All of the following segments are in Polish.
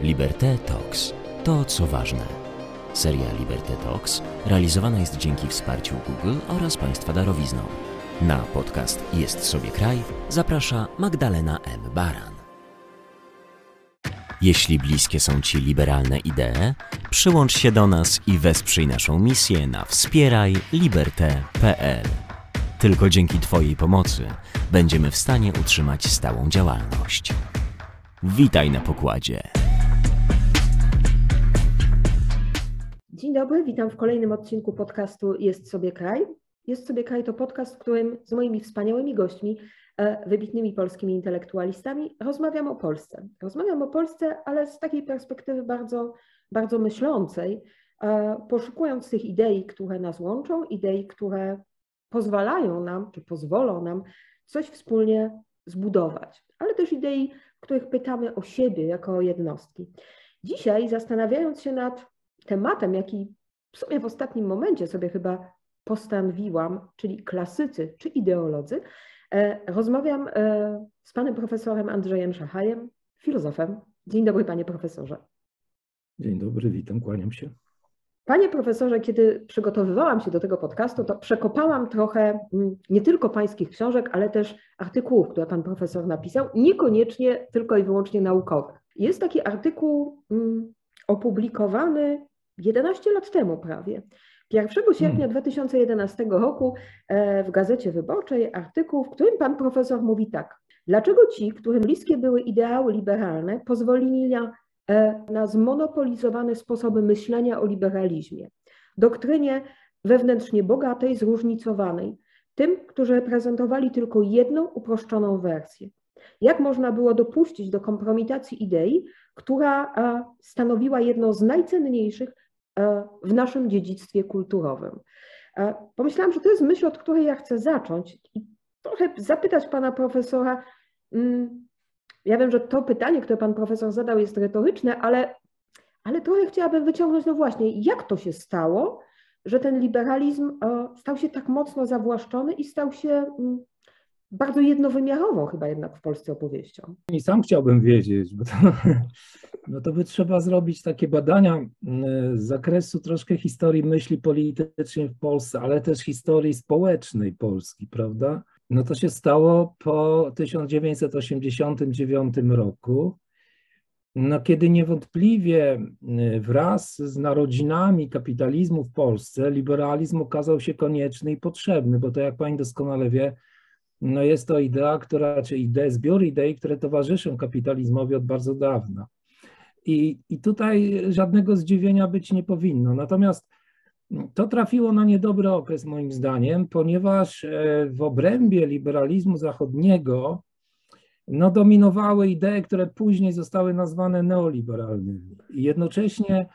Liberté Talks. To, co ważne. Seria Liberté Talks realizowana jest dzięki wsparciu Google oraz Państwa darowizną. Na podcast Jest sobie kraj zaprasza Magdalena M. Baran. Jeśli bliskie są Ci liberalne idee, przyłącz się do nas i wesprzyj naszą misję na wspierajliberte.pl. Tylko dzięki Twojej pomocy będziemy w stanie utrzymać stałą działalność. Witaj na pokładzie. Dzień dobry, witam w kolejnym odcinku podcastu Jest sobie kraj. Jest sobie kraj to podcast, w którym z moimi wspaniałymi gośćmi, e, wybitnymi polskimi intelektualistami rozmawiam o Polsce. Rozmawiam o Polsce, ale z takiej perspektywy bardzo, bardzo myślącej, e, poszukując tych idei, które nas łączą, idei, które pozwalają nam, czy pozwolą nam coś wspólnie zbudować, ale też idei, których pytamy o siebie jako jednostki. Dzisiaj, zastanawiając się nad tematem, jaki w sumie w ostatnim momencie sobie chyba postanowiłam, czyli klasycy czy ideolodzy, e, rozmawiam e, z panem profesorem Andrzejem Szachajem, filozofem. Dzień dobry, panie profesorze. Dzień dobry, witam, kłaniam się. Panie profesorze, kiedy przygotowywałam się do tego podcastu, to przekopałam trochę mm, nie tylko pańskich książek, ale też artykułów, które pan profesor napisał, niekoniecznie tylko i wyłącznie naukowych. Jest taki artykuł mm, opublikowany 11 lat temu prawie. 1 sierpnia 2011 hmm. roku e, w Gazecie Wyborczej artykuł, w którym pan profesor mówi tak. Dlaczego ci, którym bliskie były ideały liberalne, pozwolili na E, na zmonopolizowane sposoby myślenia o liberalizmie, doktrynie wewnętrznie bogatej, zróżnicowanej, tym, którzy reprezentowali tylko jedną uproszczoną wersję. Jak można było dopuścić do kompromitacji idei, która stanowiła jedno z najcenniejszych w naszym dziedzictwie kulturowym? Pomyślałam, że to jest myśl, od której ja chcę zacząć i trochę zapytać pana profesora, mm, ja wiem, że to pytanie, które pan profesor zadał, jest retoryczne, ale, ale trochę chciałabym wyciągnąć, no właśnie, jak to się stało, że ten liberalizm e, stał się tak mocno zawłaszczony i stał się mm, bardzo jednowymiarową chyba jednak w Polsce opowieścią. I sam chciałbym wiedzieć, bo to, no to by trzeba zrobić takie badania mm, z zakresu troszkę historii myśli politycznej w Polsce, ale też historii społecznej Polski, prawda? No to się stało po 1989 roku, no kiedy niewątpliwie y, wraz z narodzinami kapitalizmu w Polsce liberalizm okazał się konieczny i potrzebny, bo to jak pani doskonale wie, no jest to idea, która, czy idea, zbiór idei, które towarzyszą kapitalizmowi od bardzo dawna. I, I tutaj żadnego zdziwienia być nie powinno. Natomiast to trafiło na niedobry okres, moim zdaniem, ponieważ e, w obrębie liberalizmu zachodniego no, dominowały idee, które później zostały nazwane neoliberalnymi. I jednocześnie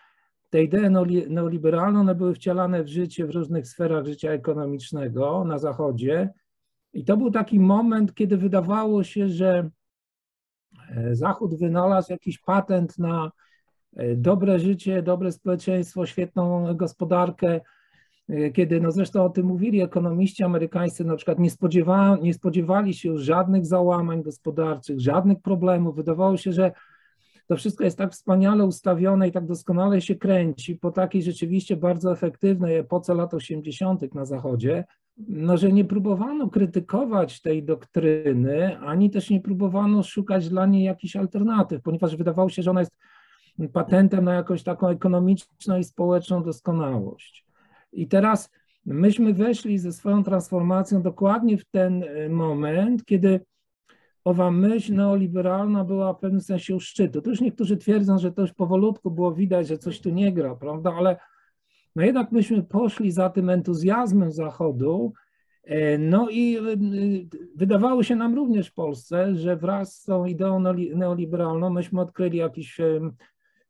te idee neoliberalne one były wcielane w życie w różnych sferach życia ekonomicznego na Zachodzie. I to był taki moment, kiedy wydawało się, że e, Zachód wynalazł jakiś patent na E, dobre życie, dobre społeczeństwo, świetną gospodarkę, e, kiedy, no zresztą o tym mówili ekonomiści amerykańscy, na przykład nie, spodziewa, nie spodziewali się już żadnych załamań gospodarczych, żadnych problemów. Wydawało się, że to wszystko jest tak wspaniale ustawione i tak doskonale się kręci po takiej rzeczywiście bardzo efektywnej epoce lat 80. na Zachodzie, no, że nie próbowano krytykować tej doktryny, ani też nie próbowano szukać dla niej jakichś alternatyw, ponieważ wydawało się, że ona jest patentem na jakąś taką ekonomiczną i społeczną doskonałość. I teraz myśmy weszli ze swoją transformacją dokładnie w ten e, moment, kiedy owa myśl neoliberalna była w pewnym sensie u szczytu. To już niektórzy twierdzą, że to już powolutku było widać, że coś tu nie gra, prawda? Ale no jednak myśmy poszli za tym entuzjazmem Zachodu, e, no i e, wydawało się nam również w Polsce, że wraz z tą ideą neoliberalną myśmy odkryli jakiś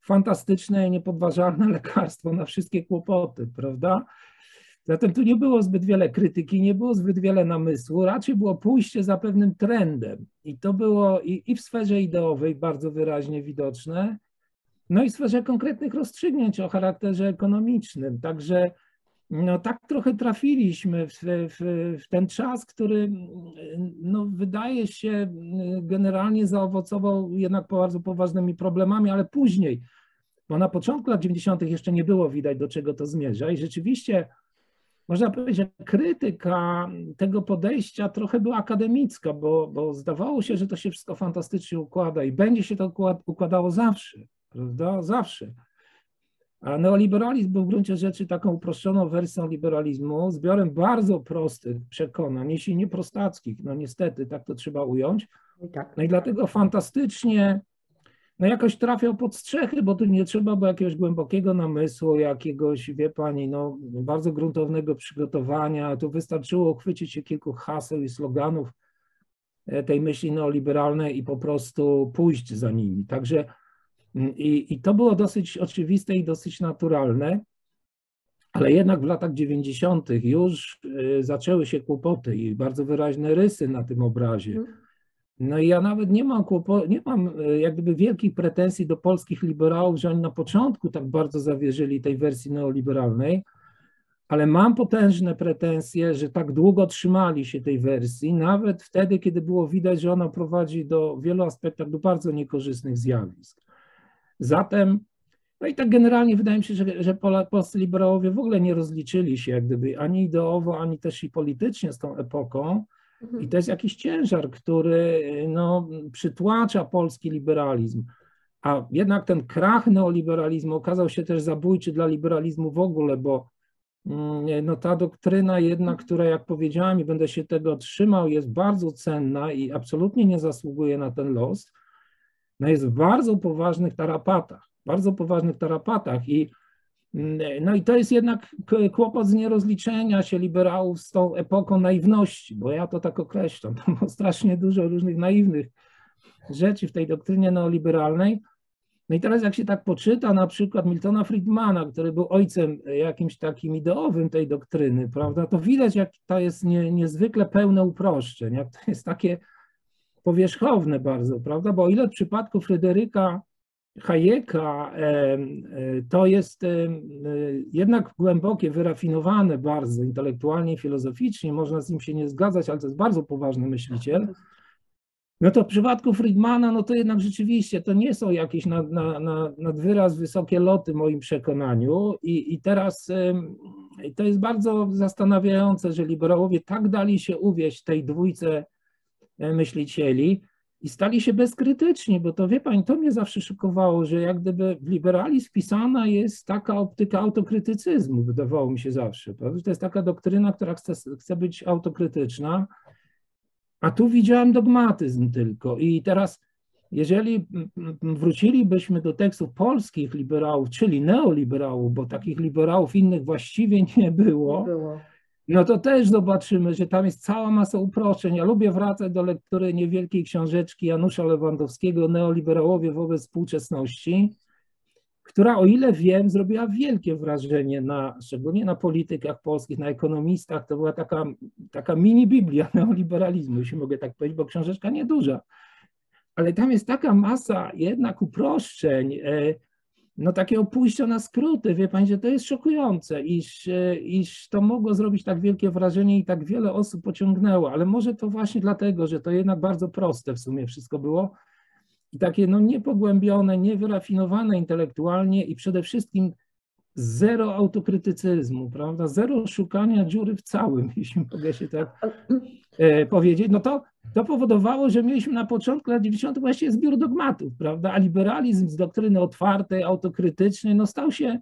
fantastyczne i niepodważalne lekarstwo na wszystkie kłopoty, prawda? Zatem tu nie było zbyt wiele krytyki, nie było zbyt wiele namysłu, raczej było pójście za pewnym trendem. I to było i, i w sferze ideowej bardzo wyraźnie widoczne, no i w sferze konkretnych rozstrzygnięć o charakterze ekonomicznym. Także no tak trochę trafiliśmy w, w, w, ten czas, który no, wydaje się generalnie zaowocował jednak bardzo poważnymi problemami, ale później, bo na początku lat 90. jeszcze nie było widać, do czego to zmierza i rzeczywiście można powiedzieć, że krytyka tego podejścia trochę była akademicka, bo, bo zdawało się, że to się wszystko fantastycznie układa i będzie się to układało zawsze, prawda? Zawsze. A neoliberalizm był w gruncie rzeczy taką uproszczoną wersją liberalizmu, zbiorem bardzo prostych przekonań, jeśli nie prostackich, no niestety, tak to trzeba ująć. Tak. No i dlatego fantastycznie, no jakoś trafiał pod strzechy, bo tu nie trzeba było jakiegoś głębokiego namysłu, jakiegoś, wie pani, no bardzo gruntownego przygotowania. Tu wystarczyło uchwycić się kilku haseł i sloganów e, tej myśli neoliberalnej i po prostu pójść za nimi. Także i, I to było dosyć oczywiste i dosyć naturalne, ale jednak w latach 90. już y, zaczęły się kłopoty i bardzo wyraźne rysy na tym obrazie. No i ja nawet nie mam, kłopo- nie mam y, jak gdyby wielkich pretensji do polskich liberałów, że oni na początku tak bardzo zawierzyli tej wersji neoliberalnej, ale mam potężne pretensje, że tak długo trzymali się tej wersji, nawet wtedy, kiedy było widać, że ona prowadzi do wielu aspektach do bardzo niekorzystnych zjawisk. Zatem, no i tak generalnie wydaje mi się, że, że polscy liberałowie w ogóle nie rozliczyli się jak gdyby ani ideowo, ani też i politycznie z tą epoką. Mhm. I to jest jakiś ciężar, który no, przytłacza polski liberalizm. A jednak ten krach neoliberalizmu okazał się też zabójczy dla liberalizmu w ogóle, bo mm, no, ta doktryna jednak, która jak powiedziałem i będę się tego trzymał, jest bardzo cenna i absolutnie nie zasługuje na ten los no jest w bardzo poważnych tarapatach, bardzo poważnych tarapatach i no i to jest jednak kłopot z nierozliczenia się liberałów z tą epoką naiwności, bo ja to tak określam. Tam było strasznie dużo różnych naiwnych rzeczy w tej doktrynie neoliberalnej. No i teraz jak się tak poczyta na przykład Miltona Friedmana, który był ojcem jakimś takim ideowym tej doktryny, prawda, to widać jak to jest nie, niezwykle pełne uproszczeń, jak to jest takie powierzchowne bardzo, prawda? Bo o ile w przypadku Fryderyka Hayeka e, to jest e, jednak głębokie, wyrafinowane bardzo intelektualnie, filozoficznie, można z nim się nie zgadzać, ale to jest bardzo poważny myśliciel. No to w przypadku Friedmana, no to jednak rzeczywiście to nie są jakieś nad, nad, nad wyraz wysokie loty moim przekonaniu i, i teraz to jest bardzo zastanawiające, że liberałowie tak dali się uwieść tej dwójce E, myślicieli i stali się bezkrytyczni, bo to wie pani, to mnie zawsze szokowało, że jak gdyby w liberalizm wpisana jest taka optyka autokrytycyzmu, wydawało mi się zawsze. Prawda? To jest taka doktryna, która chce, chce być autokrytyczna, a tu widziałem dogmatyzm tylko. I teraz, jeżeli wrócilibyśmy do tekstów polskich liberałów, czyli neoliberałów, bo takich liberałów innych właściwie nie było, nie było no to też zobaczymy, że tam jest cała masa uproszczeń. Ja lubię wracać do lektury niewielkiej książeczki Janusza Lewandowskiego, Neoliberałowie wobec współczesności, która, o ile wiem, zrobiła wielkie wrażenie na, szczególnie na politykach polskich, na ekonomistach. To była taka, taka mini Biblia neoliberalizmu, jeśli mogę tak powiedzieć, bo książeczka nieduża. Ale tam jest taka masa jednak uproszczeń, e, no takiego pójścia na skróty, wie pani, że to jest szokujące, iż, iż to mogło zrobić tak wielkie wrażenie i tak wiele osób pociągnęło, ale może to właśnie dlatego, że to jednak bardzo proste w sumie wszystko było i takie no niepogłębione, niewyrafinowane intelektualnie i przede wszystkim zero autokrytycyzmu, prawda? Zero szukania dziury w całym, jeśli mogę się tak e, powiedzieć. No to, to powodowało, że mieliśmy na początku lat 90. właściwie zbiór dogmatów, prawda? A liberalizm z doktryny otwartej, autokrytycznej, no stał się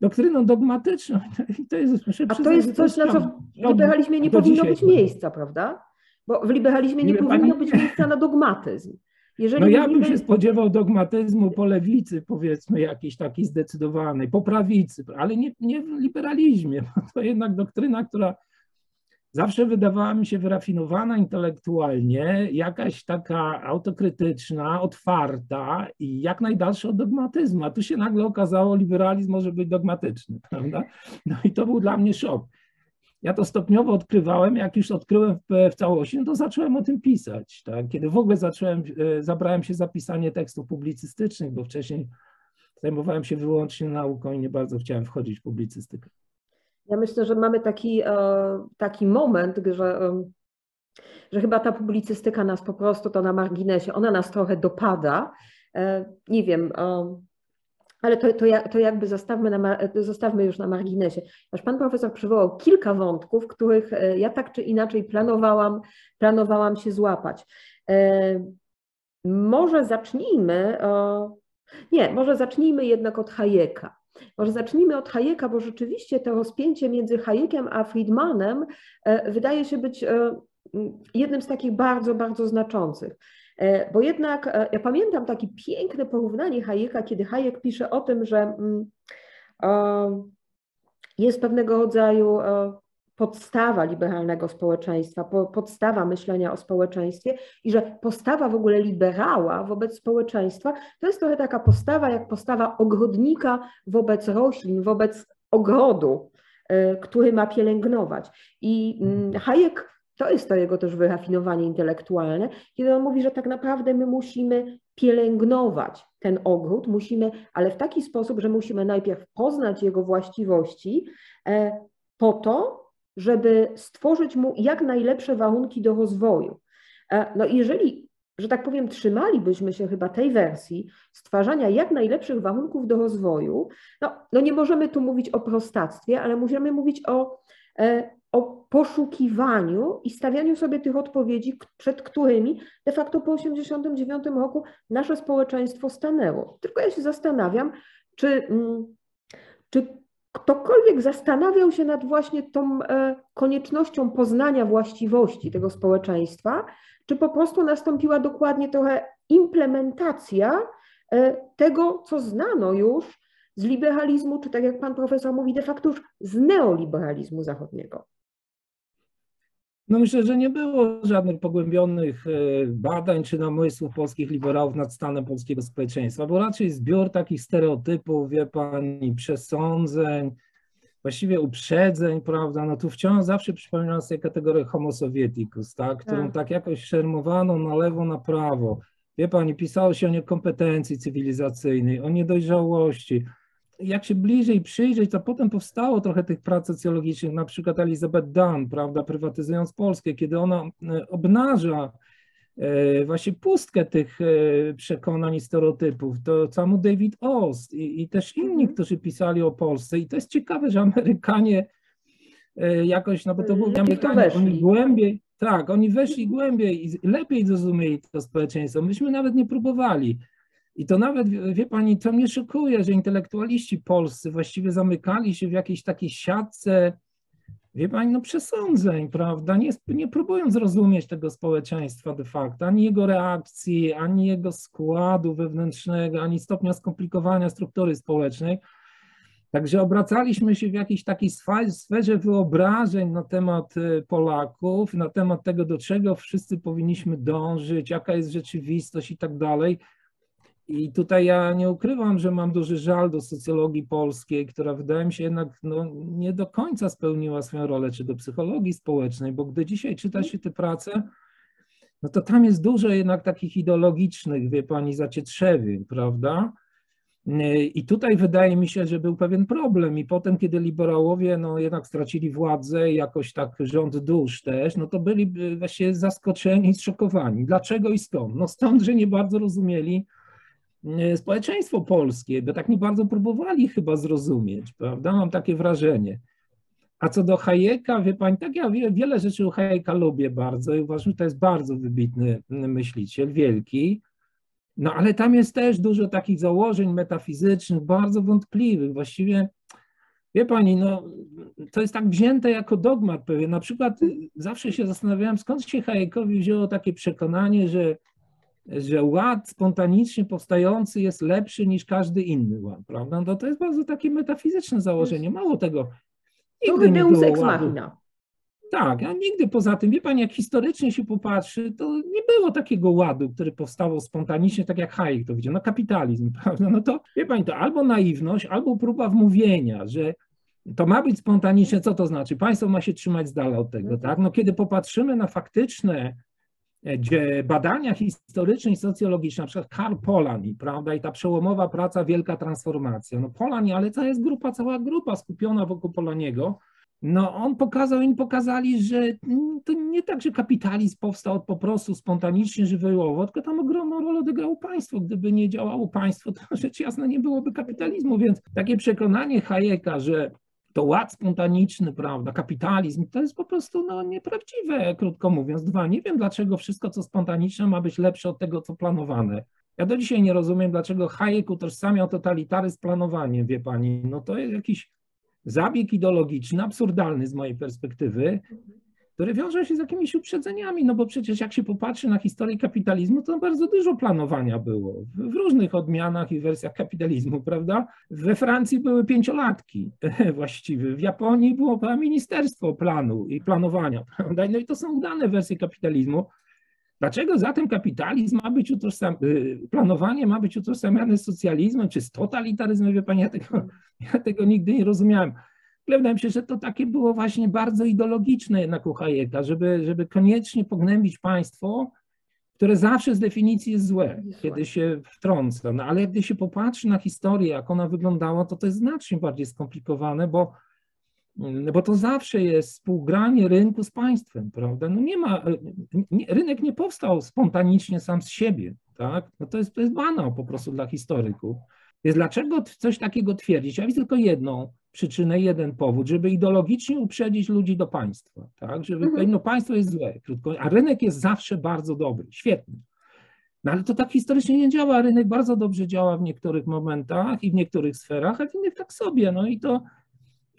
doktryną dogmatyczną. I to jest, A to jest coś, na co w liberalizmie nie powinno być miejsca, prawda? Bo w liberalizmie nie powinno być miejsca na dogmatyzm. Jeżeli no ja bym się spodziewał dogmatyzmu po lewicy, powiedzmy, jakiejś takiej zdecydowanej, po prawicy, ale nie, nie w liberalizmie. To jednak doktryna, która zawsze wydawała mi się wyrafinowana intelektualnie, jakaś taka autokrytyczna, otwarta i jak najdalsza od dogmatyzmu. A tu się nagle okazało, liberalizm może być dogmatyczny, prawda? No i to był dla mnie szok. Ja to stopniowo odkrywałem, jak już odkryłem w, w całości, no to zacząłem o tym pisać. Tak? Kiedy w ogóle zacząłem, e, zabrałem się za pisanie tekstów publicystycznych, bo wcześniej zajmowałem się wyłącznie nauką i nie bardzo chciałem wchodzić w publicystykę. Ja myślę, że mamy taki, taki moment, że, że chyba ta publicystyka nas po prostu to na marginesie, ona nas trochę dopada. Nie wiem, ale to, to, to jakby zostawmy, na, zostawmy już na marginesie. Aż pan profesor przywołał kilka wątków, których e, ja tak czy inaczej planowałam, planowałam się złapać. E, może zacznijmy, nie, może zacznijmy jednak od Hayeka. Może zacznijmy od Hayeka, bo rzeczywiście to rozpięcie między Hayekiem a Friedmanem e, wydaje się być jednym z takich bardzo, bardzo znaczących. E, bo jednak e, ja pamiętam takie piękne porównanie Hayeka, kiedy Hayek pisze o tym, że mm, jest pewnego rodzaju podstawa liberalnego społeczeństwa, podstawa myślenia o społeczeństwie i że postawa w ogóle liberała wobec społeczeństwa to jest trochę taka postawa jak postawa ogrodnika wobec roślin, wobec ogrodu, e, który ma pielęgnować. I mm, Hayek to jest to jego też wyrafinowanie intelektualne, kiedy on mówi, że tak naprawdę my musimy pielęgnować ten ogród, musimy, ale w taki sposób, że musimy najpierw poznać jego właściwości, e, po to, żeby stworzyć mu jak najlepsze warunki do rozwoju. E, no jeżeli, że tak powiem, trzymalibyśmy się chyba tej wersji stwarzania jak najlepszych warunków do rozwoju, no, no nie możemy tu mówić o prostactwie, ale możemy mówić o e, o poszukiwaniu i stawianiu sobie tych odpowiedzi, przed którymi de facto po 1989 roku nasze społeczeństwo stanęło. Tylko ja się zastanawiam, czy, mm, czy ktokolwiek zastanawiał się nad właśnie tą e, koniecznością poznania właściwości tego społeczeństwa, czy po prostu nastąpiła dokładnie trochę implementacja e, tego, co znano już z liberalizmu, czy tak jak pan profesor mówi, de facto już z neoliberalizmu zachodniego. No myślę, że nie było żadnych pogłębionych e, badań czy namysłów polskich liberałów nad stanem polskiego społeczeństwa, bo raczej zbiór takich stereotypów, wie pani, przesądzeń, właściwie uprzedzeń, prawda, no tu wciąż zawsze przypominam sobie kategorię homo sovieticus, tak, którą tak. tak jakoś szermowano na lewo, na prawo. Wie pani, pisało się o niekompetencji cywilizacyjnej, o niedojrzałości, jak się bliżej przyjrzeć, to potem powstało trochę tych prac socjologicznych, na przykład Elizabeth Dunn, prawda, prywatyzując Polskę, kiedy ona e, obnaża e, właśnie pustkę tych e, przekonań i stereotypów. To samo David Ost i, i też inni, mhm. którzy pisali o Polsce. I to jest ciekawe, że Amerykanie jakoś, no bo to byli Amerykanie, oni głębiej, tak, oni weszli głębiej i lepiej zrozumieli to społeczeństwo. Myśmy nawet nie próbowali. I to nawet, wie pani, to mnie szokuje, że intelektualiści polscy właściwie zamykali się w jakiejś takiej siatce, wie pani, no przesądzeń, prawda, nie, nie próbują zrozumieć tego społeczeństwa de facto, ani jego reakcji, ani jego składu wewnętrznego, ani stopnia skomplikowania struktury społecznej. Także obracaliśmy się w jakiejś takiej sferze wyobrażeń na temat y, Polaków, na temat tego, do czego wszyscy powinniśmy dążyć, jaka jest rzeczywistość i tak dalej. I tutaj ja nie ukrywam, że mam duży żal do socjologii polskiej, która wydaje mi się jednak no, nie do końca spełniła swoją rolę, czy do psychologii społecznej, bo gdy dzisiaj czyta się te prace, no to tam jest dużo jednak takich ideologicznych, wie pani, zacietrzewień, prawda? I tutaj wydaje mi się, że był pewien problem i potem, kiedy liberałowie no, jednak stracili władzę, jakoś tak rząd dusz też, no to byli właśnie zaskoczeni, zszokowani. Dlaczego i skąd? No stąd, że nie bardzo rozumieli, społeczeństwo polskie, bo tak nie bardzo próbowali chyba zrozumieć, prawda? Mam takie wrażenie. A co do Hayeka, wie pani, tak ja wiele rzeczy u Hayeka lubię bardzo i uważam, że to jest bardzo wybitny myśliciel, wielki. No ale tam jest też dużo takich założeń metafizycznych, bardzo wątpliwych. Właściwie, wie pani, no to jest tak wzięte jako dogmat pewien. Na przykład zawsze się zastanawiałem, skąd się Hayekowi wzięło takie przekonanie, że że ład spontanicznie powstający jest lepszy niż każdy inny ład, prawda? No to jest bardzo takie metafizyczne założenie. Mało tego. Nigdy nie było ex machina. Tak, a nigdy poza tym, wie Pani, jak historycznie się popatrzy, to nie było takiego ładu, który powstawał spontanicznie, tak jak Hayek to widział, no kapitalizm, prawda? No to, wie Pani, to albo naiwność, albo próba wmówienia, że to ma być spontanicznie, co to znaczy? Państwo ma się trzymać z dala od tego, tak? No kiedy popatrzymy na faktyczne badania historyczne i socjologiczne, na przykład Karl Polani, prawda, i ta przełomowa praca Wielka Transformacja. No Polani, ale to jest grupa, cała grupa skupiona wokół Polaniego, no on pokazał, oni pokazali, że to nie tak, że kapitalizm powstał po prostu spontanicznie, żywiołowo, tylko tam ogromną rolę odegrało państwo. Gdyby nie działało państwo, to rzecz jasna nie byłoby kapitalizmu, więc takie przekonanie Hayeka, że to ład spontaniczny, prawda, kapitalizm, to jest po prostu no, nieprawdziwe, krótko mówiąc. Dwa, nie wiem dlaczego wszystko, co spontaniczne ma być lepsze od tego, co planowane. Ja do dzisiaj nie rozumiem, dlaczego Hayek utożsamiał totalitaryzm z planowaniem, wie pani. No to jest jakiś zabieg ideologiczny, absurdalny z mojej perspektywy, który wiąże się z jakimiś uprzedzeniami, no bo przecież jak się popatrzy na historię kapitalizmu, to bardzo dużo planowania było w różnych odmianach i wersjach kapitalizmu, prawda? We Francji były pięciolatki właściwie, w Japonii było ministerstwo planu i planowania, prawda? No i to są udane wersje kapitalizmu. Dlaczego zatem kapitalizm ma być utożsam, y, planowanie ma być utożsamiane z socjalizmem czy z totalitaryzmem? Wie ja tego, ja tego nigdy nie rozumiałem. Wydaje mi się, że to takie było właśnie bardzo ideologiczne jednak u Hayeka, żeby, żeby koniecznie pognębić państwo, które zawsze z definicji jest złe, kiedy się wtrąca. No ale gdy się popatrzy na historię, jak ona wyglądała, to to jest znacznie bardziej skomplikowane, bo Mm, bo to zawsze jest współgranie rynku z państwem, prawda? No nie ma, nie, rynek nie powstał spontanicznie sam z siebie, tak? No to jest, to jest banał po prostu dla historyków. Więc dlaczego coś takiego twierdzić? Ja widzę tylko jedną przyczynę, jeden powód, żeby ideologicznie uprzedzić ludzi do państwa, tak? Żeby mhm. no państwo jest złe, krótko, a rynek jest zawsze bardzo dobry, świetny. No ale to tak historycznie nie działa. Rynek bardzo dobrze działa w niektórych momentach i w niektórych sferach, a w innych tak sobie. No i to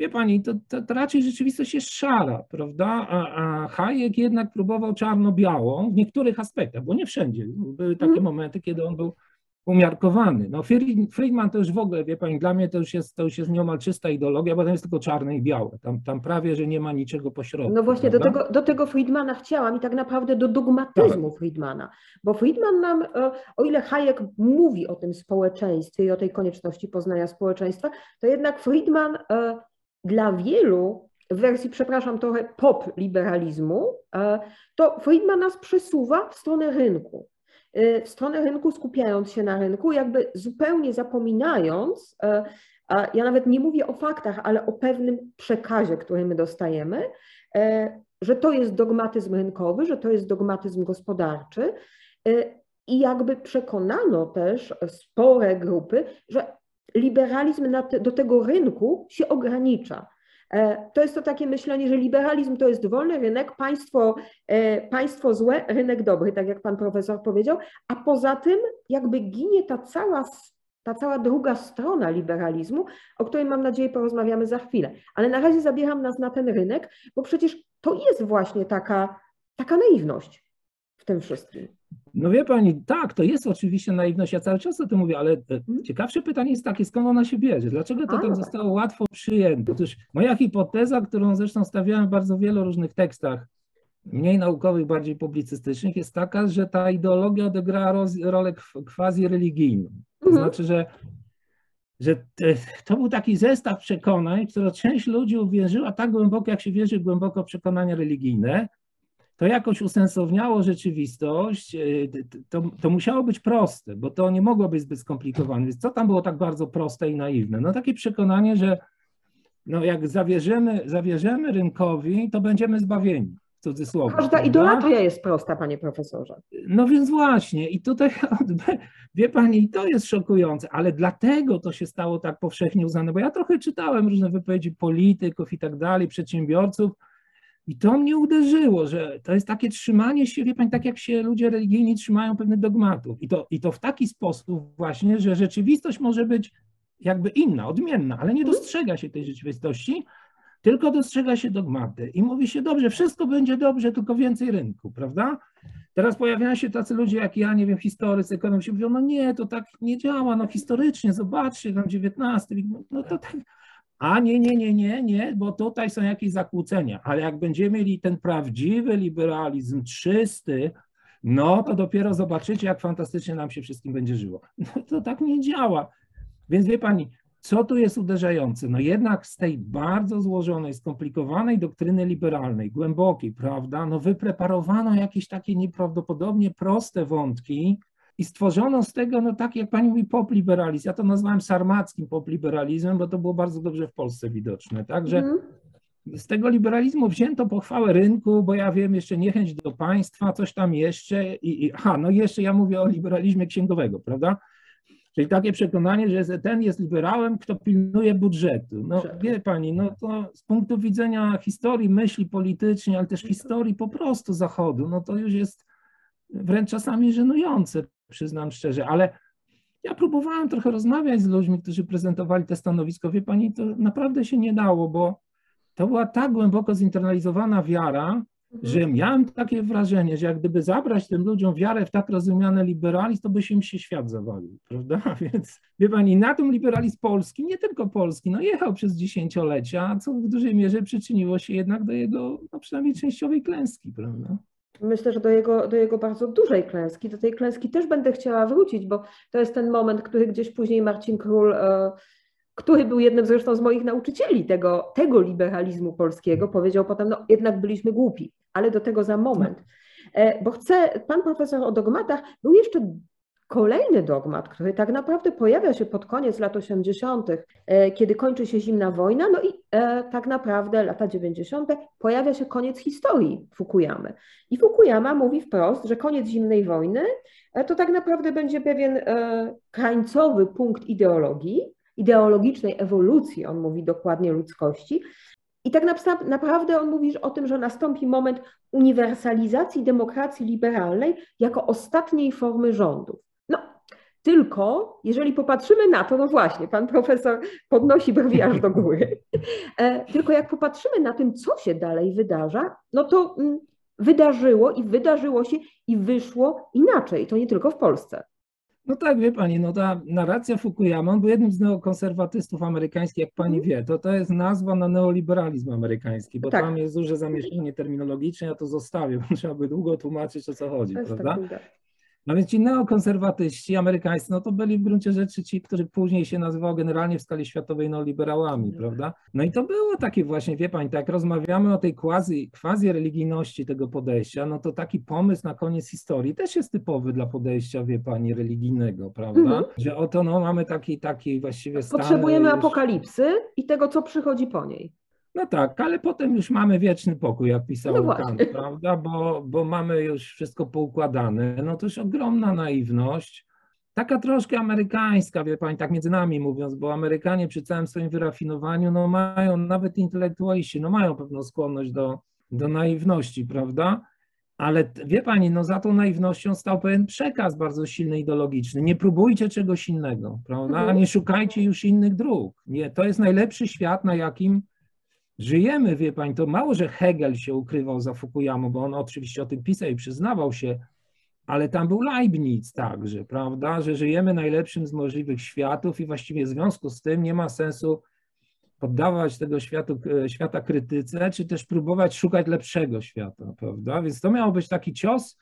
Wie pani, to, to, to, raczej rzeczywistość jest szara, prawda? A, a Hayek jednak próbował czarno-białą w niektórych aspektach, bo nie wszędzie. Były takie mm. momenty, kiedy on był umiarkowany. No Friedman to już w ogóle, wie pani, dla mnie to już jest, to już jest nieomal czysta ideologia, bo tam jest tylko czarne i białe. Tam, tam prawie, że nie ma niczego pośrodku. No właśnie do tego, do tego Friedmana chciałam i tak naprawdę do dogmatyzmu tak. Friedmana. Bo Friedman nam, e, o ile Hayek mówi o tym społeczeństwie i o tej konieczności poznania społeczeństwa, to jednak Friedman e, dla wielu w wersji, przepraszam, trochę pop-liberalizmu, e, to Friedman nas przesuwa w stronę rynku. E, w stronę rynku, skupiając się na rynku, jakby zupełnie zapominając, e, ja nawet nie mówię o faktach, ale o pewnym przekazie, który my dostajemy, że to jest dogmatyzm rynkowy, że to jest dogmatyzm gospodarczy. I jakby przekonano też spore grupy, że liberalizm do tego rynku się ogranicza. E, to jest to takie myślenie, że liberalizm to jest wolny rynek, państwo, e, państwo złe, rynek dobry, tak jak pan profesor powiedział, a poza tym jakby ginie ta cała, ta cała druga strona liberalizmu, o której mam nadzieję porozmawiamy za chwilę. Ale na razie zabieram nas na ten rynek, bo przecież to jest właśnie taka, taka naiwność w tym wszystkim. No wie pani, tak, to jest oczywiście naiwność, ja cały czas o tym mówię, ale e, ciekawsze pytanie jest takie, skąd ona się bierze? Dlaczego to tak zostało łatwo przyjęte? Otóż moja hipoteza, którą zresztą stawiałem w bardzo wielu różnych tekstach, mniej naukowych, bardziej publicystycznych, jest taka, że ta ideologia odegrała rolę quasi-religijną. To mhm. znaczy, że, że to był taki zestaw przekonań, które część ludzi uwierzyła tak głęboko, jak się wierzy głęboko w przekonania religijne, to jakoś usensowniało rzeczywistość, e, to, to musiało być proste, bo to nie mogło być zbyt skomplikowane. Więc co tam było tak bardzo proste i naiwne? No takie przekonanie, że no jak zawierzymy, zawierzymy rynkowi, to będziemy zbawieni. W cudzysłowie. Każda prawda? idolatria jest prosta, panie profesorze. No więc właśnie, i tutaj, wie pani, to jest szokujące, ale dlatego to się stało tak powszechnie uznane, bo ja trochę czytałem różne wypowiedzi polityków i tak dalej, przedsiębiorców, i to mnie uderzyło, że to jest takie trzymanie się, wie pani, tak jak się ludzie religijni trzymają pewnych dogmatów. I to, I to w taki sposób właśnie, że rzeczywistość może być jakby inna, odmienna, ale nie mhm. dostrzega się tej rzeczywistości, tylko dostrzega się dogmaty. I mówi się, dobrze, wszystko będzie dobrze, tylko więcej rynku, prawda? Teraz pojawiają się tacy ludzie jak ja, nie wiem, historycy, ekonomiści, mówią, no nie, to tak nie działa, no historycznie, zobaczcie, tam XIX, no to tak a nie, nie, nie, nie, nie, bo tutaj są jakieś zakłócenia. Ale jak będziemy mieli ten prawdziwy liberalizm czysty, no to dopiero zobaczycie, jak fantastycznie nam się wszystkim będzie żyło. No to tak nie działa. Więc wie pani, co tu jest uderzające? No jednak z tej bardzo złożonej, skomplikowanej doktryny liberalnej, głębokiej, prawda, no wypreparowano jakieś takie nieprawdopodobnie proste wątki, i stworzono z tego, no tak jak pani mówi, popliberalizm. Ja to nazwałem sarmackim popliberalizmem, bo to było bardzo dobrze w Polsce widoczne, tak, że, mm. z tego liberalizmu wzięto pochwałę rynku, bo ja wiem, jeszcze niechęć do państwa, coś tam jeszcze. I, i, aha, no jeszcze ja mówię o liberalizmie księgowego, prawda? Czyli takie przekonanie, że ten jest liberałem, kto pilnuje budżetu. No wie pani, no to z punktu widzenia historii, myśli politycznej, ale też historii po prostu Zachodu, no to już jest wręcz czasami żenujące, przyznam szczerze, ale ja próbowałem trochę rozmawiać z ludźmi, którzy prezentowali te stanowisko. Wie pani, to naprawdę się nie dało, bo to była tak głęboko zinternalizowana wiara, Mhm. że miałem takie wrażenie, że jak gdyby zabrać tym ludziom wiarę w tak rozumiany liberalizm, to by się im się świat zawalił, prawda? Więc wie pani, na tym liberalizm polski, nie tylko polski, no jechał przez dziesięciolecia, co w dużej mierze przyczyniło się jednak do jego, no przynajmniej częściowej klęski, prawda? Myślę, że do jego, do jego bardzo dużej klęski, do tej klęski też będę chciała wrócić, bo to jest ten moment, który gdzieś później Marcin Król e, który był jednym zresztą z moich nauczycieli tego, tego liberalizmu polskiego, powiedział potem, no jednak byliśmy głupi, ale do tego za moment. E, bo chcę, pan profesor o dogmatach, był jeszcze kolejny dogmat, który tak naprawdę pojawia się pod koniec lat 80., e, kiedy kończy się zimna wojna, no i e, tak naprawdę lata 90. pojawia się koniec historii Fukuyamy. I Fukuyama mówi wprost, że koniec zimnej wojny to tak naprawdę będzie pewien krańcowy punkt ideologii, ideologicznej ewolucji, on mówi dokładnie ludzkości. I tak naprawdę on mówi o tym, że nastąpi moment uniwersalizacji demokracji liberalnej jako ostatniej formy rządów. Tylko jeżeli popatrzymy na to, no właśnie, pan profesor podnosi brwi aż do góry, e, tylko jak popatrzymy na tym, co się dalej wydarza, no to mm, wydarzyło i wydarzyło się i wyszło inaczej. To nie tylko w Polsce. No tak, wie pani, no ta narracja Fukuyama, on był jednym z neokonserwatystów amerykańskich, jak pani mhm. wie, to to jest nazwa na neoliberalizm amerykański, bo tak. tam jest duże zamieszanie terminologiczne, ja to zostawię, bo trzeba by długo tłumaczyć, o co chodzi, prawda? Tak no więc ci neokonserwatyści amerykańscy, no to byli w gruncie rzeczy ci, którzy później się nazywał generalnie w skali światowej neoliberałami, mhm. prawda? No i to było takie właśnie, wie pani, tak jak rozmawiamy o tej quasi, quasi religijności tego podejścia, no to taki pomysł na koniec historii też jest typowy dla podejścia, wie pani, religijnego, prawda? Mhm. Że oto no mamy taki, taki właściwie stan... Potrzebujemy apokalipsy i tego, co przychodzi po niej. No tak, ale potem już mamy wieczny pokój, jak pisał no Kant, prawda? Bo, bo mamy już wszystko poukładane. No to już ogromna naiwność. Taka troszkę amerykańska, wie pani, tak między nami mówiąc, bo Amerykanie przy całym swoim wyrafinowaniu, no mają, nawet intelektualiści, no mają pewną skłonność do, do naiwności, prawda? Ale wie pani, no za tą naiwnością stał pewien przekaz bardzo silny ideologiczny. Nie próbujcie czegoś innego, prawda? Mhm. Nie szukajcie już innych dróg. Nie, to jest najlepszy świat, na jakim Żyjemy, wie pani, to mało, że Hegel się ukrywał za Fukuyamą, bo on oczywiście o tym pisał i przyznawał się, ale tam był Leibniz także, prawda, że żyjemy najlepszym z możliwych światów i właściwie w związku z tym nie ma sensu poddawać tego światu, e, świata krytyce, czy też próbować szukać lepszego świata, prawda? Więc to miał być taki cios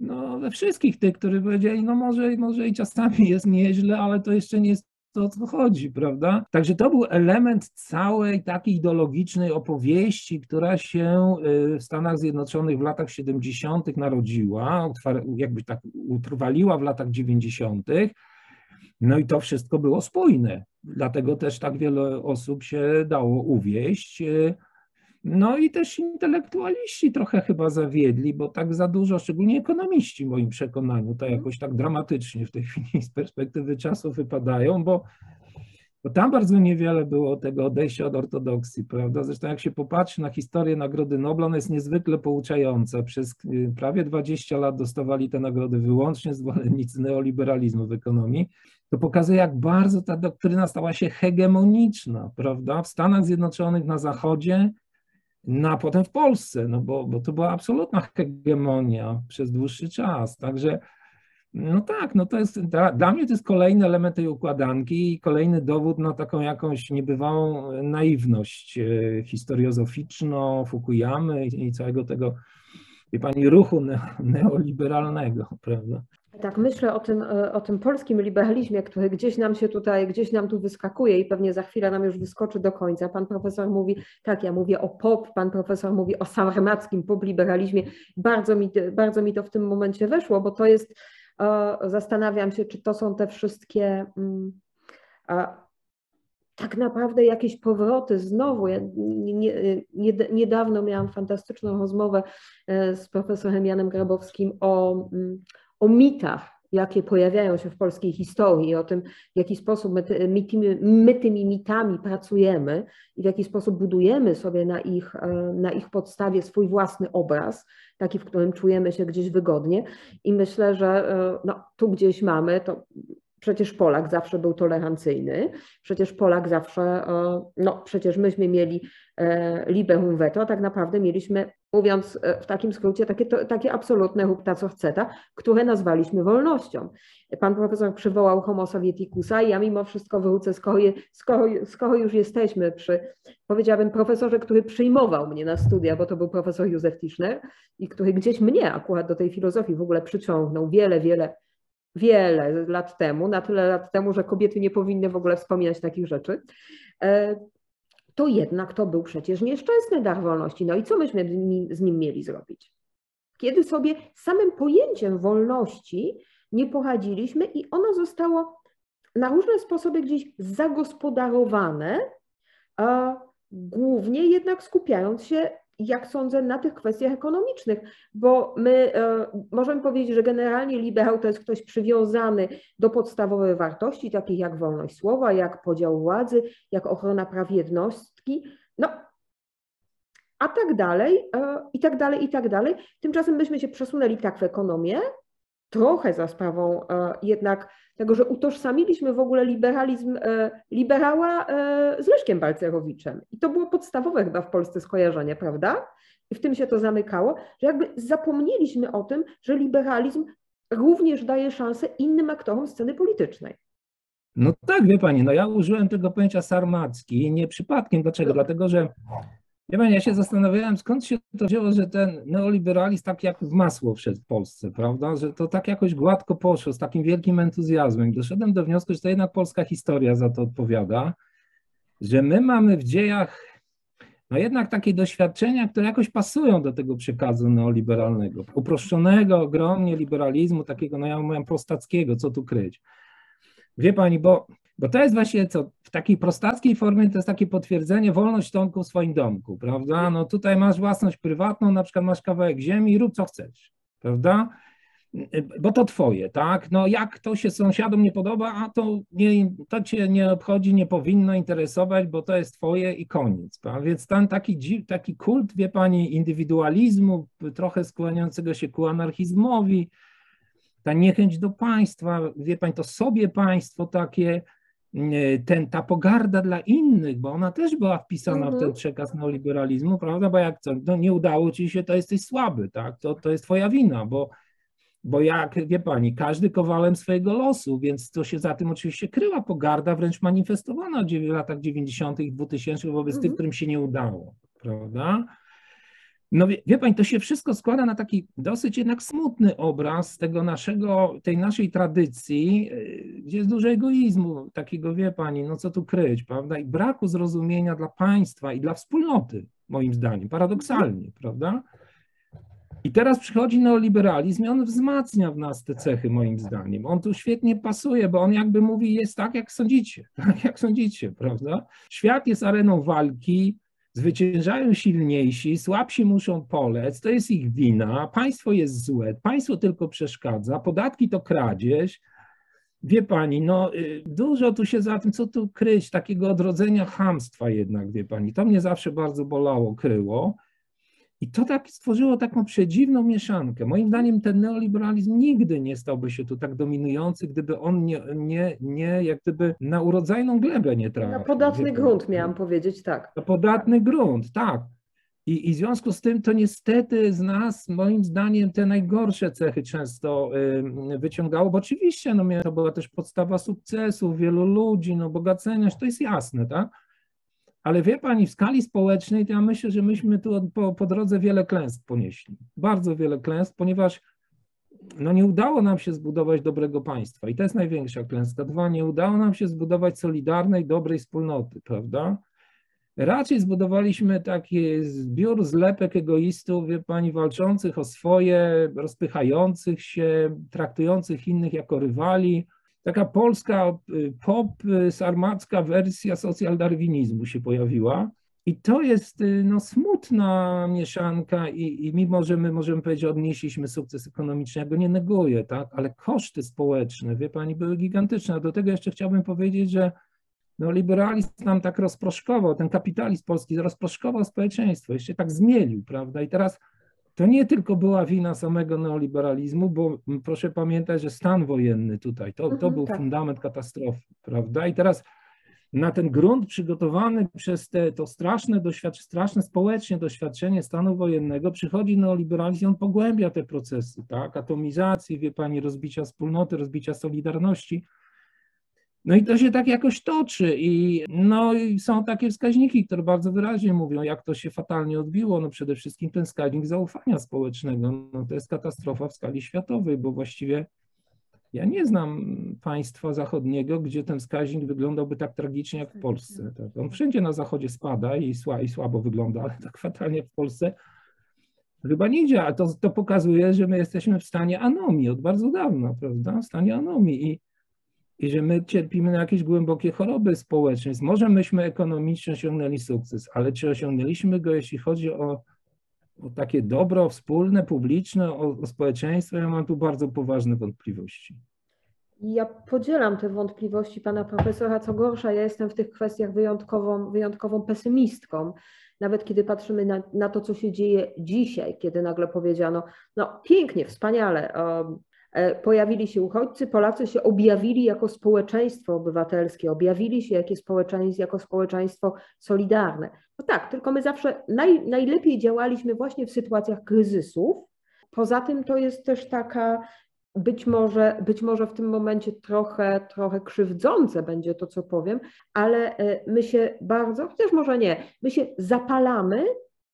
no, we wszystkich tych, którzy powiedzieli, no może, może i czasami jest nieźle, ale to jeszcze nie jest to o co chodzi, prawda? Także to był element całej takiej ideologicznej opowieści, która się y, w Stanach Zjednoczonych w latach 70. narodziła, jakby tak utrwaliła w latach 90. No i to wszystko było spójne. Dlatego też tak wiele osób się dało uwieść. No i też intelektualiści trochę chyba zawiedli, bo tak za dużo, szczególnie ekonomiści w moim przekonaniu, to jakoś tak dramatycznie w tej chwili z perspektywy czasu wypadają, bo, bo tam bardzo niewiele było tego odejścia od ortodoksji, prawda? Zresztą jak się popatrzy na historię Nagrody Nobla, ona jest niezwykle pouczająca. Przez y, prawie 20 lat dostawali te nagrody wyłącznie zwolennicy neoliberalizmu w ekonomii. To pokazuje, jak bardzo ta doktryna stała się hegemoniczna, prawda? W Stanach Zjednoczonych, na Zachodzie, no a potem w Polsce, no bo, bo to była absolutna hegemonia przez dłuższy czas. Także no tak, no to jest, dla, dla mnie to jest kolejny element tej układanki i kolejny dowód na taką jakąś niebywałą naiwność e, historiozoficzną Fukuyamy i, i całego tego, wie pani, ruchu neoliberalnego, prawda? Tak, myślę o tym, e, o tym polskim liberalizmie, który gdzieś nam się tutaj, gdzieś nam tu wyskakuje i pewnie za chwilę nam już wyskoczy do końca. Pan profesor mówi, tak, ja mówię o pop, pan profesor mówi o sarmackim popliberalizmie. Bardzo mi, bardzo mi to w tym momencie weszło, bo to jest, zastanawiam się, czy to są te wszystkie mm, tak naprawdę jakieś powroty znowu. Ja nie, niedawno miałam fantastyczną rozmowę e, z profesorem Janem Grabowskim o, mm, o mitach, jakie pojawiają się w polskiej historii, o tym, w jaki sposób my, my, tymi, my tymi mitami pracujemy i w jaki sposób budujemy sobie na ich, e, na ich podstawie swój własny obraz, taki, w którym czujemy się gdzieś wygodnie. I myślę, że e, no, tu gdzieś mamy, to Przecież Polak zawsze był tolerancyjny, przecież Polak zawsze, e, no przecież myśmy mieli e, liberum veto, tak naprawdę mieliśmy, mówiąc e, w takim skrócie, takie, takie absolutne rupta co chceta, które nazwaliśmy wolnością. Pan profesor przywołał homo sovieticusa i ja mimo wszystko wrócę, skoro, skoro, skoro już jesteśmy przy, powiedziałabym, profesorze, który przyjmował mnie na studia, bo to był profesor Józef Tischner i który gdzieś mnie akurat do tej filozofii w ogóle przyciągnął wiele, wiele wiele lat temu, na tyle lat temu, że kobiety nie powinny w ogóle wspominać takich rzeczy, e, to jednak to był przecież nieszczęsny dar wolności. No i co myśmy z nim mieli zrobić? Kiedy sobie samym pojęciem wolności nie poradziliśmy i ono zostało na różne sposoby gdzieś zagospodarowane, głównie jednak skupiając się jak sądzę, na tych kwestiach ekonomicznych, bo my e, możemy powiedzieć, że generalnie liberał to jest ktoś przywiązany do podstawowych wartości, takich jak wolność słowa, jak podział władzy, jak ochrona praw jednostki, no a tak dalej, e, i tak dalej, i tak dalej. Tymczasem myśmy się przesunęli tak w ekonomię, trochę za sprawą e, jednak tego, że utożsamiliśmy w ogóle liberalizm e, liberała e, z Leszkiem Balcerowiczem. I to było podstawowe chyba w Polsce skojarzenie, prawda? I w tym się to zamykało, że jakby zapomnieliśmy o tym, że liberalizm również daje szansę innym aktorom sceny politycznej. No tak, wie pani, no ja użyłem tego pojęcia sarmacki nie przypadkiem. Dlaczego? Dlatego, że Pani, ja się zastanawiałem, skąd się to wzięło, że ten neoliberalizm tak jak w masło wszedł w Polsce, prawda? Że to tak jakoś gładko poszło, z takim wielkim entuzjazmem. Doszedłem do wniosku, że to jednak polska historia za to odpowiada, że my mamy w dziejach no jednak takie doświadczenia, które jakoś pasują do tego przekazu neoliberalnego, uproszczonego ogromnie liberalizmu, takiego, no ja mówię, prostackiego, co tu kryć. Wie pani, bo bo to jest właśnie co, w takiej prostackiej formie to jest takie potwierdzenie wolność Tomku w swoim domku, prawda? No tutaj masz własność prywatną, na przykład masz kawałek ziemi i rób co chcesz, prawda? Bo to twoje, tak? No jak to się sąsiadom nie podoba, a to, nie, to cię nie obchodzi, nie powinno interesować, bo to jest twoje i koniec. Prawda? Więc ten taki, taki kult, wie pani, indywidualizmu, trochę skłaniającego się ku anarchizmowi, ta niechęć do państwa, wie pani, to sobie państwo takie, ten, ta pogarda dla innych, bo ona też była wpisana mhm. w ten mhm. przekaz neoliberalizmu, prawda? Bo jak co, no nie udało ci się, to jesteś słaby, tak? To, to jest twoja wina, bo, bo jak wie pani, każdy kowalem swojego losu, więc to się za tym oczywiście kryła pogarda, wręcz manifestowana w latach 90. i 2000 wobec mhm. tych, którym się nie udało, prawda? No wie, wie pani, to się wszystko składa na taki dosyć jednak smutny obraz tego naszego, tej naszej tradycji, y, gdzie jest dużo egoizmu, takiego wie pani, no co tu kryć, prawda? I braku zrozumienia dla państwa i dla wspólnoty, moim zdaniem, paradoksalnie, prawda? I teraz przychodzi neoliberalizm i on wzmacnia w nas te cechy, moim zdaniem. On tu świetnie pasuje, bo on jakby mówi, jest tak, jak sądzicie, tak jak sądzicie, prawda? Świat jest areną walki, Zwyciężają silniejsi, słabsi muszą polec, to jest ich wina, państwo jest złe, państwo tylko przeszkadza, podatki to kradzież. Wie pani, no y, dużo tu się za tym, co tu kryć, takiego odrodzenia hamstwa jednak, wie pani, to mnie zawsze bardzo bolało, kryło. I to tak stworzyło taką przedziwną mieszankę. Moim zdaniem ten neoliberalizm nigdy nie stałby się tu tak dominujący, gdyby on nie, nie, nie jak gdyby na urodzajną glebę nie trafił. Na podatny grunt miałam powiedzieć, tak. Na podatny grunt, tak. I, I w związku z tym to niestety z nas, moim zdaniem, te najgorsze cechy często y, wyciągało, bo oczywiście no, to była też podstawa sukcesu wielu ludzi, no bogacenia to jest jasne, tak? Ale wie pani, w skali społecznej to ja myślę, że myśmy tu po, po drodze wiele klęsk ponieśli. Bardzo wiele klęsk, ponieważ no nie udało nam się zbudować dobrego państwa i to jest największa klęska. Dwa, nie udało nam się zbudować solidarnej, dobrej wspólnoty, prawda? Raczej zbudowaliśmy taki zbiór zlepek egoistów, wie pani, walczących o swoje, rozpychających się, traktujących innych jako rywali, taka polska pop sarmacka wersja socjaldarwinizmu się pojawiła. I to jest no, smutna mieszanka i, i mimo, że my możemy powiedzieć, odnieśliśmy sukces ekonomiczny, ja go nie neguję, tak? ale koszty społeczne, wie pani, były gigantyczne. A do tego jeszcze chciałbym powiedzieć, że no, liberalizm nam tak rozproszkował, ten kapitalizm polski rozproszkował społeczeństwo, jeszcze tak zmielił, prawda? I teraz to nie tylko była wina samego neoliberalizmu, bo proszę pamiętać, że stan wojenny tutaj, to, to mhm, był tak. fundament katastrofy, prawda? I teraz na ten grunt przygotowany przez te, to straszne, doświadczenie, straszne społecznie doświadczenie stanu wojennego przychodzi neoliberalizm i on pogłębia te procesy, tak? Atomizacji, wie pani, rozbicia wspólnoty, rozbicia solidarności. No i to się tak jakoś toczy i no i są takie wskaźniki, które bardzo wyraźnie mówią, jak to się fatalnie odbiło. No przede wszystkim ten wskaźnik zaufania społecznego, no to jest katastrofa w skali światowej, bo właściwie ja nie znam państwa zachodniego, gdzie ten wskaźnik wyglądałby tak tragicznie jak w Polsce. Tak? On wszędzie na zachodzie spada i, sła, i słabo wygląda, ale tak fatalnie jak w Polsce chyba nie działa. To, to pokazuje, że my jesteśmy w stanie anomii od bardzo dawna, prawda? W stanie anomii i, i że my cierpimy na jakieś głębokie choroby społeczne. Może myśmy ekonomicznie osiągnęli sukces, ale czy osiągnęliśmy go, jeśli chodzi o o takie dobro wspólne, publiczne, o, o społeczeństwo, ja mam tu bardzo poważne wątpliwości. Ja podzielam te wątpliwości pana profesora. Co gorsza, ja jestem w tych kwestiach wyjątkową, wyjątkową pesymistką. Nawet kiedy patrzymy na, na to, co się dzieje dzisiaj, kiedy nagle powiedziano, no pięknie, wspaniale, pojawili się uchodźcy, Polacy się objawili jako społeczeństwo obywatelskie, objawili się jako społeczeństwo, jako społeczeństwo solidarne. No tak, tylko my zawsze naj, najlepiej działaliśmy właśnie w sytuacjach kryzysów. Poza tym to jest też taka być może, być może w tym momencie trochę, trochę krzywdzące będzie to, co powiem, ale e, my się bardzo, chociaż może nie, my się zapalamy,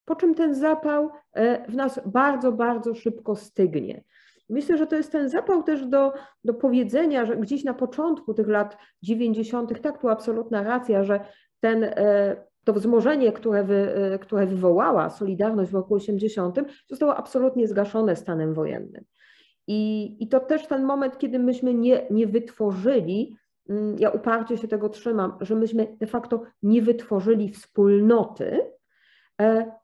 po czym ten zapał e, w nas bardzo, bardzo szybko stygnie. Myślę, że to jest ten zapał też do, do powiedzenia, że gdzieś na początku tych lat 90., tak, tu absolutna racja, że ten, e, to wzmożenie, które, wy, e, które wywołała Solidarność w roku 80., zostało absolutnie zgaszone stanem wojennym. I, I to też ten moment, kiedy myśmy nie, nie wytworzyli, mm, ja uparcie się tego trzymam, że myśmy de facto nie wytworzyli wspólnoty,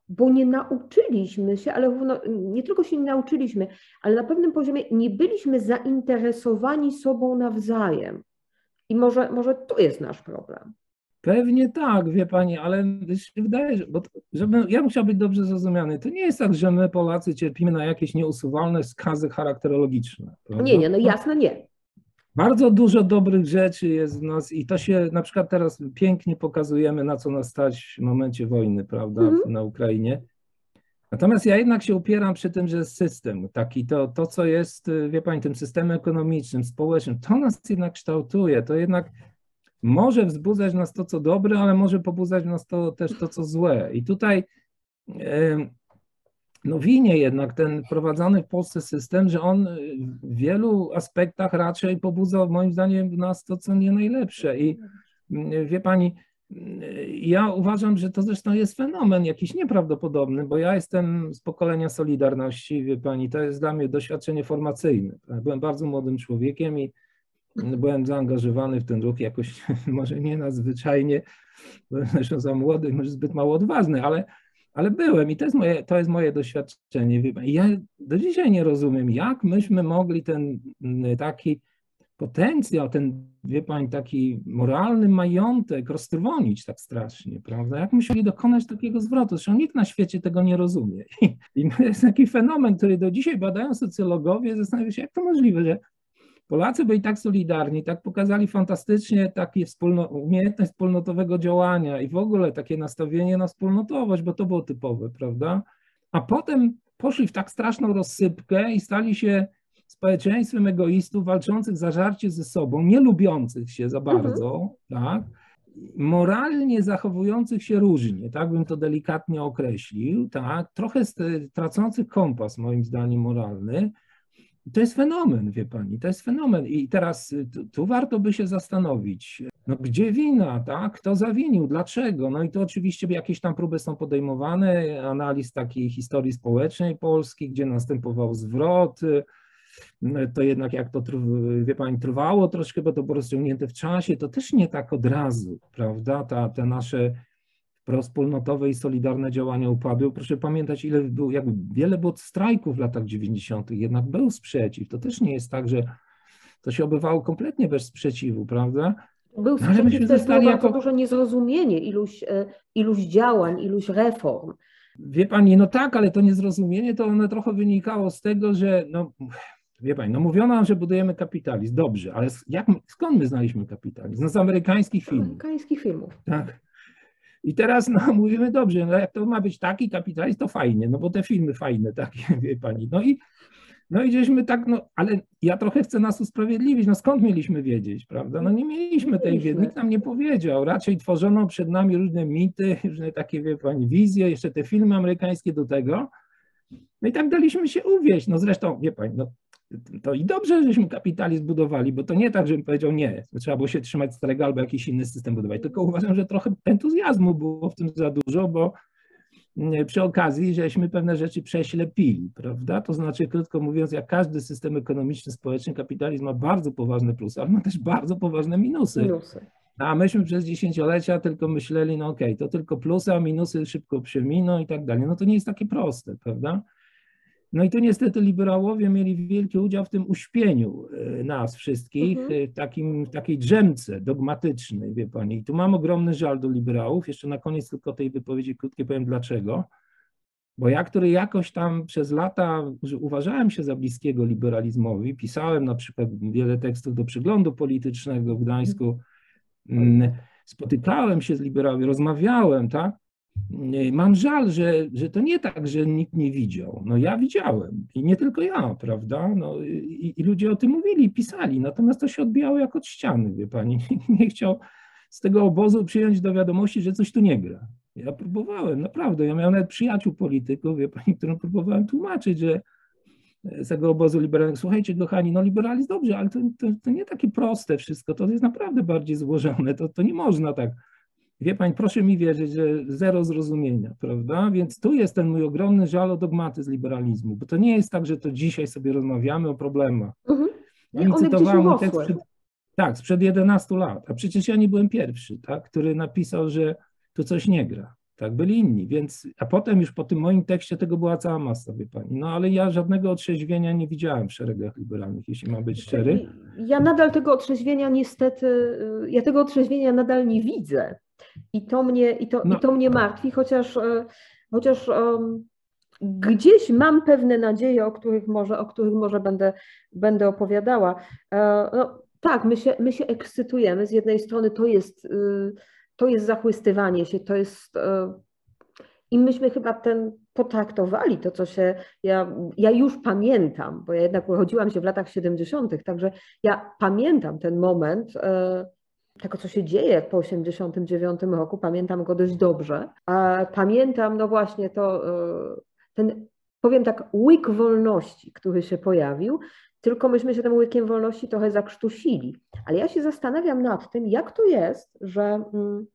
bo nie nauczyliśmy się, ale nie tylko się nie nauczyliśmy, ale na pewnym poziomie nie byliśmy zainteresowani sobą nawzajem. I może, może tu jest nasz problem. Pewnie tak, wie pani, ale się wydaje, że, bo żeby, ja chciał być dobrze zrozumiany. To nie jest tak, że my Polacy cierpimy na jakieś nieusuwalne skazy charakterologiczne. Prawda? Nie, nie, no jasne nie. Bardzo dużo dobrych rzeczy jest w nas i to się na przykład teraz pięknie pokazujemy, na co nas stać w momencie wojny, prawda, mm. na Ukrainie. Natomiast ja jednak się upieram przy tym, że system taki, to, to co jest, wie Pani, tym systemem ekonomicznym, społecznym, to nas jednak kształtuje, to jednak może wzbudzać nas to, co dobre, ale może pobudzać nas to też to, co złe. I tutaj no winie jednak ten wprowadzany w Polsce system, że on w wielu aspektach raczej pobudza moim zdaniem w nas to, co nie najlepsze. I mm, wie pani, mm, ja uważam, że to zresztą jest fenomen jakiś nieprawdopodobny, bo ja jestem z pokolenia Solidarności, wie pani, to jest dla mnie doświadczenie formacyjne. Byłem bardzo młodym człowiekiem i byłem zaangażowany w ten ruch jakoś, może nie nadzwyczajnie, byłem zresztą za młody, może zbyt mało odważny, ale ale byłem i to jest moje, to jest moje doświadczenie. Ja do dzisiaj nie rozumiem, jak myśmy mogli ten mm, taki potencjał, ten, wie pani, taki moralny majątek roztrwonić tak strasznie, prawda? Jak musieli dokonać takiego zwrotu? Zresztą nikt na świecie tego nie rozumie. I, i to jest taki fenomen, który do dzisiaj badają socjologowie, zastanawiają się, jak to możliwe, że Polacy byli tak solidarni, tak pokazali fantastycznie takie wspólno, umiejętność wspólnotowego działania i w ogóle takie nastawienie na wspólnotowość, bo to było typowe, prawda? A potem poszli w tak straszną rozsypkę i stali się społeczeństwem egoistów walczących zażarcie ze sobą, nie lubiących się za mhm. bardzo, tak? moralnie zachowujących się różnie, tak bym to delikatnie określił, tak? trochę tracących kompas moim zdaniem moralny, to jest fenomen, wie pani, to jest fenomen. I teraz y, tu, tu, warto by się zastanowić, no gdzie wina, tak? Kto zawinił, dlaczego? No i to oczywiście jakieś tam próby są podejmowane, analiz takiej historii społecznej Polski, gdzie następował zwrot, y, to jednak jak to, wie pani, trwało troszkę, bo to było rozciągnięte w czasie, to też nie tak od razu, prawda? Ta, te nasze prospólnotowe i solidarne działania upadły. Proszę pamiętać, ile było, jak wiele było strajków w latach 90., jednak był sprzeciw. To też nie jest tak, że to się obywało kompletnie bez sprzeciwu, prawda? Był No, ale myśmy zostali jako- duże niezrozumienie iluś, e, iluś działań, iluś reform. Wie pani, no tak, ale to niezrozumienie to one trochę wynikało z tego, że no, wie pani, no mówiono nam, że budujemy kapitalizm. Dobrze, ale jak, skąd my znaliśmy kapitalizm? No z amerykańskich filmów. Amerykańskich filmów. Tak. I teraz no, mówimy, dobrze, no jak to ma być taki kapitalizm, to fajnie, no bo te filmy fajne takie, wie pani. No i, no i żeśmy tak, no ale ja trochę chcę nas usprawiedliwić, no skąd mieliśmy wiedzieć, prawda? No nie mieliśmy tej wiedzy, nikt nam nie powiedział, raczej tworzono przed nami różne mity, różne takie, wie pani, wizje, jeszcze te filmy amerykańskie do tego. No i tak daliśmy się uwieść, no zresztą, wie pani, no to i dobrze, żeśmy kapitalizm budowali, bo to nie tak, żebym powiedział nie, trzeba było się trzymać starego albo jakiś inny system budować, tylko uważam, że trochę entuzjazmu było w tym za dużo, bo mm, przy okazji, żeśmy pewne rzeczy prześlepili, prawda? To znaczy, krótko mówiąc, jak każdy system ekonomiczny, społeczny, kapitalizm ma bardzo poważne plusy, ale ma też bardzo poważne minusy. Minusy. A myśmy przez dziesięciolecia tylko myśleli, no okej, to tylko plusy, a minusy szybko przeminą i tak dalej. No to nie jest takie proste, prawda? No i tu niestety liberałowie mieli wielki udział w tym uśpieniu e, nas wszystkich, Mhm. e, w takim, takiej drzemce dogmatycznej, wie pani. I tu mam ogromny żal do liberałów. Jeszcze na koniec tylko tej wypowiedzi krótkie powiem dlaczego. Bo ja, który jakoś tam przez lata uważałem się za bliskiego liberalizmowi, pisałem na przykład wiele tekstów do przeglądu politycznego w Gdańsku, Mm, spotykałem się z liberałami, rozmawiałem, tak? Mm, Mam żal, że, że to nie tak, że nikt nie widział. No ja widziałem i nie tylko ja, prawda? No, i, I ludzie o tym mówili, pisali, natomiast to się odbijało jak od ściany, wie pani. Nikt nie chciał z tego obozu przyjąć do wiadomości, że coś tu nie gra. Ja próbowałem, naprawdę. Ja miałem nawet przyjaciół polityków, wie pani, którym próbowałem tłumaczyć, że z tego obozu liberalnego, słuchajcie kochani, no liberalizm dobrze, ale to, to, to nie takie proste wszystko, to jest naprawdę bardziej złożone, to, to nie można tak. Wie pani, proszę mi wierzyć, że zero zrozumienia, prawda? Więc tu jest ten mój ogromny żal o dogmatyzm liberalizmu, bo to nie jest tak, że to dzisiaj sobie rozmawiamy o problemach. Mhm. Gdzieś cytowała mój tekst przed, tak, sprzed 11 lat, a przecież ja nie byłem pierwszy, tak, który napisał, że tu coś nie gra. Tak, byli inni, więc, a potem już po tym moim tekście tego była cała masa, wie pani. No ale ja żadnego otrzeźwienia nie widziałem w szeregach liberalnych, jeśli mam być szczery. Ja nadal tego otrzeźwienia niestety, y, ja tego otrzeźwienia nadal nie widzę. I to mnie, i to, No. i to mnie martwi, chociaż, e, chociaż em, gdzieś mam pewne nadzieje, o których może, o których może będę, będę opowiadała. E, No, tak, my się, my się ekscytujemy. Z jednej strony to jest, y, to jest zachłystywanie się, to jest. I myśmy chyba ten potraktowali to, co się. Ja, ja już pamiętam, bo ja jednak urodziłam się w latach 70., także ja pamiętam ten moment tego, co się dzieje po 89 roku, pamiętam go dość dobrze. A pamiętam, no właśnie, to e, ten, powiem tak, łyk wolności, który się pojawił, tylko myśmy się tym łykiem wolności trochę zakrztusili. Ale ja się zastanawiam nad tym, jak to jest, że. mm,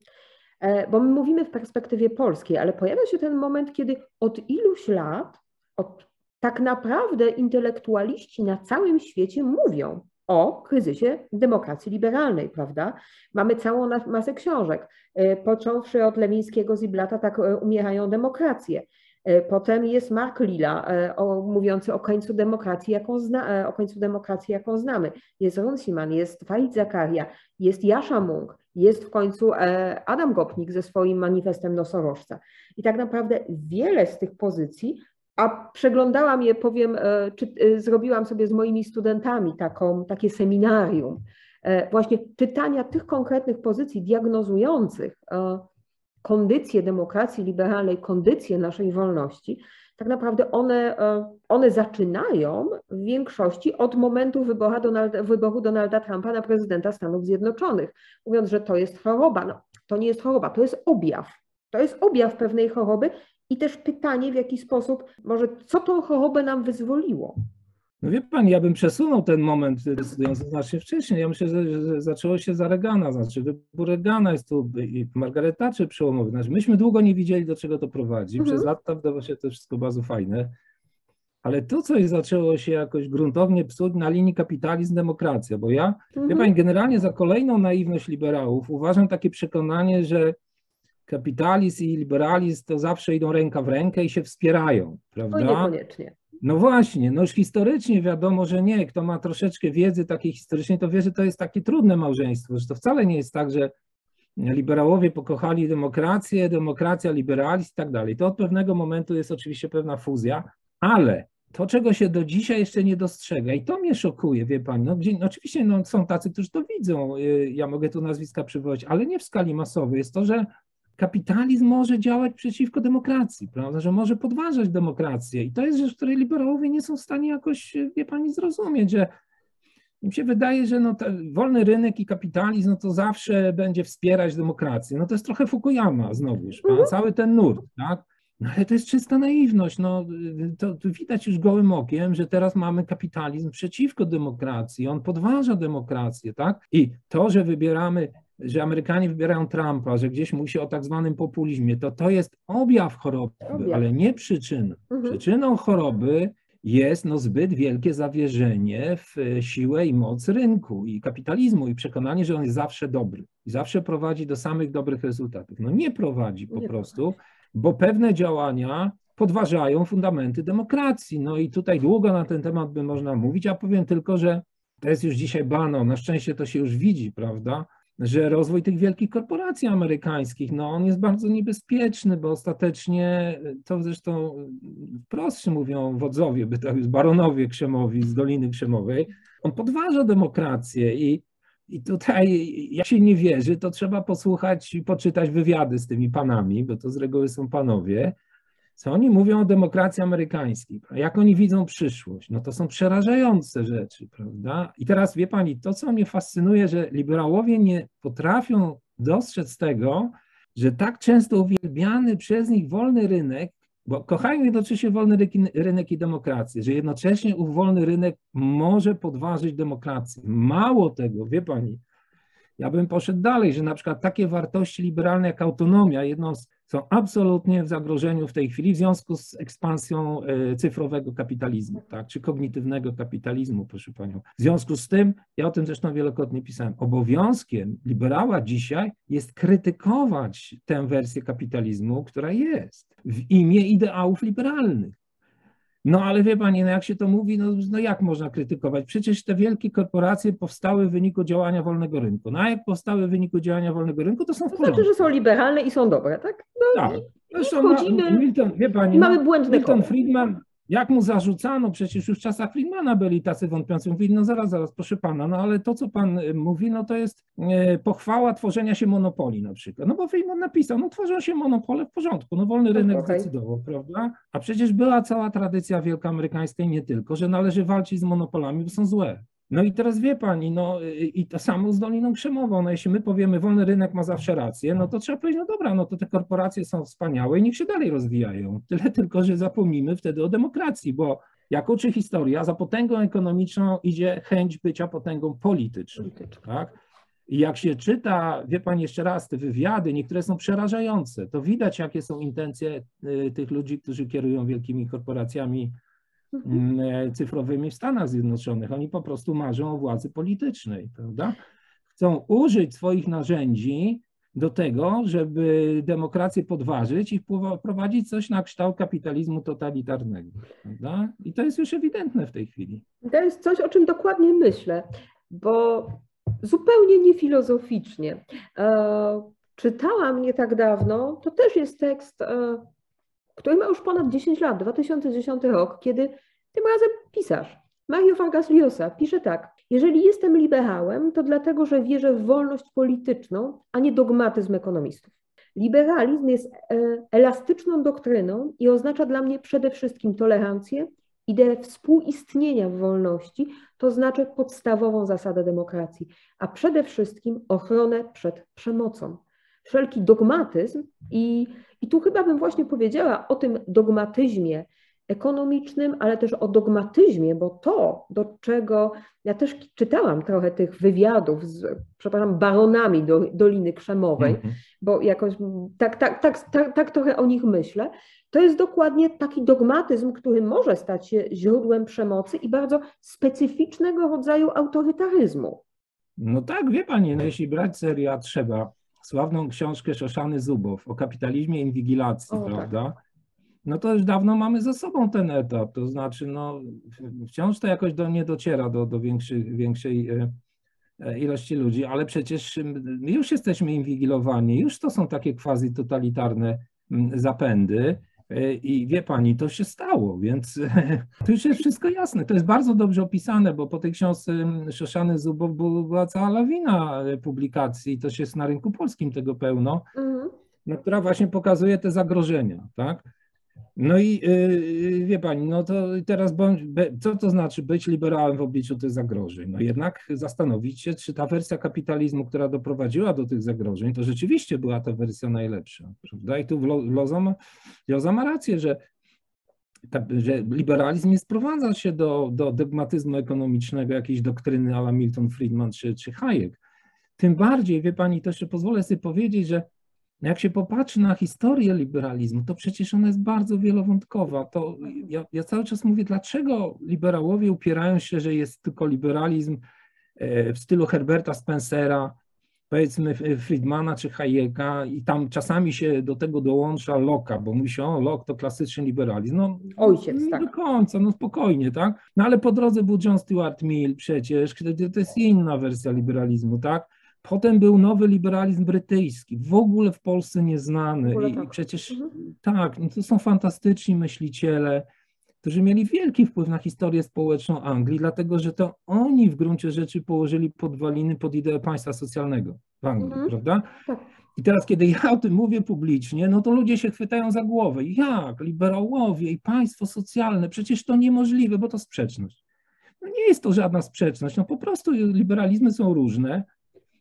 e, Bo my mówimy w perspektywie polskiej, ale pojawia się ten moment, kiedy od iluś lat, od tak naprawdę intelektualiści na całym świecie mówią o kryzysie demokracji liberalnej, prawda? Mamy całą masę książek, e, począwszy od Lewińskiego, Ziblata, tak e, umierają demokracje. E, Potem jest Mark Lilla, e, o, mówiący o końcu demokracji, jaką zna, o końcu demokracji, jaką znamy. Jest Runciman, jest Farid Zakaria, jest Jasza Munk, jest w końcu Adam Gopnik ze swoim manifestem nosorożca. I tak naprawdę wiele z tych pozycji, a przeglądałam je, powiem, e, czy, e, zrobiłam sobie z moimi studentami taką, takie seminarium, e, właśnie czytania tych konkretnych pozycji diagnozujących kondycję demokracji liberalnej, kondycję naszej wolności, tak naprawdę one, one zaczynają w większości od momentu wyboru Donalda, wyboru Donalda Trumpa na prezydenta Stanów Zjednoczonych, mówiąc, że to jest choroba. No, to nie jest choroba, to jest objaw. To jest objaw pewnej choroby i też pytanie, w jaki sposób, może co tą chorobę nam wyzwoliło. No wie pani, ja bym przesunął ten moment decydujący znacznie wcześniej. Ja myślę, że, że zaczęło się za Reagana, znaczy wybór Reagana jest tu i Margaret Thatcher przełomowy. Znaczy, myśmy długo nie widzieli, do czego to prowadzi. Mhm. Przez lata wydawało się to wszystko bardzo fajne. ale to coś zaczęło się jakoś gruntownie psuć na linii kapitalizm-demokracja, bo ja, Mhm. wie pani, generalnie za kolejną naiwność liberałów uważam takie przekonanie, że kapitalizm i liberalizm to zawsze idą ręka w rękę i się wspierają, prawda? niekoniecznie. No właśnie, no już historycznie wiadomo, że nie. Kto ma troszeczkę wiedzy takiej historycznej, to wie, że to jest takie trudne małżeństwo, że to wcale nie jest tak, że liberałowie pokochali demokrację, demokracja, liberalizm i tak dalej. To od pewnego momentu jest oczywiście pewna fuzja, ale to, czego się do dzisiaj jeszcze nie dostrzega i to mnie szokuje, wie pani, no, gdzie, no oczywiście no, są tacy, którzy to widzą, y, ja mogę tu nazwiska przywołać, ale nie w skali masowej, jest to, że kapitalizm może działać przeciwko demokracji, prawda, że może podważać demokrację i to jest rzecz, której liberałowie nie są w stanie jakoś, wie pani, zrozumieć, że im się wydaje, że no, wolny rynek i kapitalizm no to zawsze będzie wspierać demokrację. No to jest trochę Fukuyama znowuż, mhm. cały ten nurt, tak? No ale to jest czysta naiwność. No, to, to, widać już gołym okiem, że teraz mamy kapitalizm przeciwko demokracji. On podważa demokrację, tak? I to, że wybieramy, że Amerykanie wybierają Trumpa, że gdzieś mówi się o tak zwanym populizmie, to to jest objaw choroby, objaw. ale nie przyczyna. Mhm. Przyczyną choroby jest no, zbyt wielkie zawierzenie w siłę i moc rynku i kapitalizmu i przekonanie, że on jest zawsze dobry i zawsze prowadzi do samych dobrych rezultatów. No nie prowadzi po nie prostu, prowadzi. bo pewne działania podważają fundamenty demokracji. No i tutaj długo na ten temat by można mówić, a powiem tylko, że to jest już dzisiaj bano, na szczęście to się już widzi, prawda? Że rozwój tych wielkich korporacji amerykańskich, no on jest bardzo niebezpieczny, bo ostatecznie, to zresztą wprost mówią wodzowie, by tak już baronowie Krzemowi z Doliny Krzemowej, on podważa demokrację i, i tutaj jak się nie wierzy, to trzeba posłuchać i poczytać wywiady z tymi panami, bo to z reguły są panowie, co oni mówią o demokracji amerykańskiej, jak oni widzą przyszłość, no to są przerażające rzeczy, prawda? I teraz wie pani, to co mnie fascynuje, że liberałowie nie potrafią dostrzec tego, że tak często uwielbiany przez nich wolny rynek, bo kochają jednocześnie wolny rynek i demokrację, że jednocześnie ów wolny rynek może podważyć demokrację. Mało tego, wie pani, ja bym poszedł dalej, że na przykład takie wartości liberalne jak autonomia, jedną z są absolutnie w zagrożeniu w tej chwili w związku z ekspansją e, cyfrowego kapitalizmu, tak, czy kognitywnego kapitalizmu, proszę panią. W związku z tym, ja o tym zresztą wielokrotnie pisałem, obowiązkiem liberała dzisiaj jest krytykować tę wersję kapitalizmu, która jest w imię ideałów liberalnych. No ale wie pani, no jak się to mówi, no, no jak można krytykować? Przecież te wielkie korporacje powstały w wyniku działania wolnego rynku. No a jak powstały w wyniku działania wolnego rynku, to są w To znaczy, że są liberalne i są dobre, tak? No, tak. Zresztą, no, Milton, wie pani, mamy błędne Milton Friedman, jak mu zarzucano, przecież już w czasach Friedmana byli tacy wątpiący, mówili, no zaraz, zaraz, proszę pana, no ale to, co pan y, mówi, no to jest e, pochwała tworzenia się monopoli na przykład. No bo Friedman napisał, no tworzą się monopole w porządku, no wolny rynek okay. zdecydował, prawda? A przecież była cała tradycja wielkoamerykańska i nie tylko, że należy walczyć z monopolami, bo są złe. No i teraz wie pani, no i to samo z Doliną Krzemową, no jeśli my powiemy, wolny rynek ma zawsze rację, no to trzeba powiedzieć, no dobra, no to te korporacje są wspaniałe i niech się dalej rozwijają. Tyle tylko, że zapomnimy wtedy o demokracji, bo jak uczy historia, za potęgą ekonomiczną idzie chęć bycia potęgą polityczną, tak? I jak się czyta, wie pani jeszcze raz, te wywiady, niektóre są przerażające, to widać, jakie są intencje y, tych ludzi, którzy kierują wielkimi korporacjami cyfrowymi w Stanach Zjednoczonych. Oni po prostu marzą o władzy politycznej, prawda? Chcą użyć swoich narzędzi do tego, żeby demokrację podważyć i wprowadzić coś na kształt kapitalizmu totalitarnego. Prawda? I to jest już ewidentne w tej chwili. To jest coś, o czym dokładnie myślę, bo zupełnie niefilozoficznie. E, czytałam nie tak dawno, to też jest tekst e, który ma już ponad 10 lat, 2010 rok, kiedy tym razem pisarz Mario Vargas Llosa pisze tak: Jeżeli jestem liberałem, to dlatego, że wierzę w wolność polityczną, a nie dogmatyzm ekonomistów. Liberalizm jest e, elastyczną doktryną i oznacza dla mnie przede wszystkim tolerancję, ideę współistnienia w wolności, to znaczy podstawową zasadę demokracji, a przede wszystkim ochronę przed przemocą. Wszelki dogmatyzm i i tu chyba bym właśnie powiedziała o tym dogmatyzmie ekonomicznym, ale też o dogmatyzmie, bo to, do czego ja też czytałam trochę tych wywiadów z, przepraszam, baronami do, Doliny Krzemowej, mm -hmm. bo jakoś tak, tak, tak, tak, tak trochę o nich myślę, to jest dokładnie taki dogmatyzm, który może stać się źródłem przemocy i bardzo specyficznego rodzaju autorytaryzmu. No tak, wie pani, no jeśli brać seria trzeba, sławną książkę Szoszany Zubow o kapitalizmie i inwigilacji, o, tak. prawda? Tak no to już dawno mamy za sobą ten etap. To znaczy, no, wciąż to jakoś do, nie dociera do, do większej, większej e, ilości ludzi, ale przecież my już jesteśmy inwigilowani, już to są takie quasi totalitarne zapędy. E, I wie pani, to się stało, więc to już jest wszystko jasne. To jest bardzo dobrze opisane, bo po tej książce Szoszany Zubow była cała lawina publikacji, to się jest na rynku polskim tego pełno, mhm. która właśnie pokazuje te zagrożenia, tak? No i yy, wie pani, no to teraz bądź, co to znaczy być liberałem w obliczu tych zagrożeń? No jednak zastanowić się, czy ta wersja kapitalizmu, która doprowadziła do tych zagrożeń, to rzeczywiście była ta wersja najlepsza, prawda? I tu Loza ma, Loza ma rację, że, ta, że liberalizm nie sprowadza się do, do dogmatyzmu ekonomicznego, jakiejś doktryny ala Milton Friedman czy, czy Hayek. Tym bardziej, wie pani, to jeszcze pozwolę sobie powiedzieć, że jak się popatrzy na historię liberalizmu, to przecież ona jest bardzo wielowątkowa. To ja, ja, cały czas mówię, dlaczego liberałowie upierają się, że jest tylko liberalizm e, w stylu Herberta Spencera, powiedzmy Friedmana czy Hayeka i tam czasami się do tego dołącza Locke'a, bo mówi się, o Locke to klasyczny liberalizm. No, Ojciec, nie tak. do końca, no spokojnie, tak? No ale po drodze był John Stuart Mill przecież, to jest inna wersja liberalizmu, tak? Potem był nowy liberalizm brytyjski, w ogóle w Polsce nieznany. I, tak. i przecież mhm. tak, no to są fantastyczni myśliciele, którzy mieli wielki wpływ na historię społeczną Anglii, dlatego że to oni w gruncie rzeczy położyli podwaliny pod ideę państwa socjalnego w Anglii, mhm. prawda? Tak. I teraz, kiedy ja o tym mówię publicznie, no to ludzie się chwytają za głowę. Jak? Liberałowie i państwo socjalne, przecież to niemożliwe, bo to sprzeczność. No nie jest to żadna sprzeczność, no po prostu liberalizmy są różne,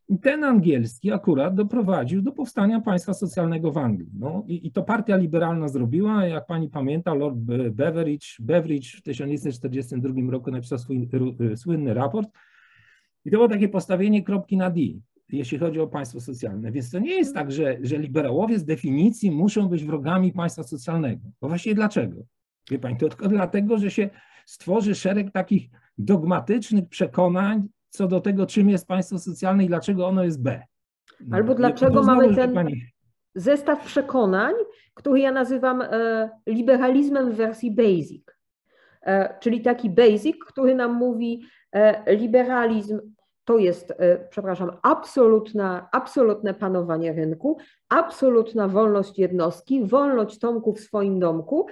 i ten angielski akurat doprowadził do powstania państwa socjalnego w Anglii. No, i, i, to partia liberalna zrobiła, jak pani pamięta, Lord Beveridge, Beveridge w 1942 roku napisał swój y, słynny raport. I to było takie postawienie kropki na D, jeśli chodzi o państwo socjalne. Więc to nie jest tak, że, że liberałowie z definicji muszą być wrogami państwa socjalnego. Bo właściwie dlaczego? Wie pani, to tylko dlatego, że się stworzy szereg takich dogmatycznych przekonań, co do tego, czym jest państwo socjalne i dlaczego ono jest B. No, Albo dlaczego mamy ten pani... zestaw przekonań, który ja nazywam e, liberalizmem w wersji basic. E, czyli taki basic, który nam mówi, e, liberalizm to jest, przepraszam, absolutna, absolutne panowanie rynku, absolutna wolność jednostki, wolność Tomku w swoim domku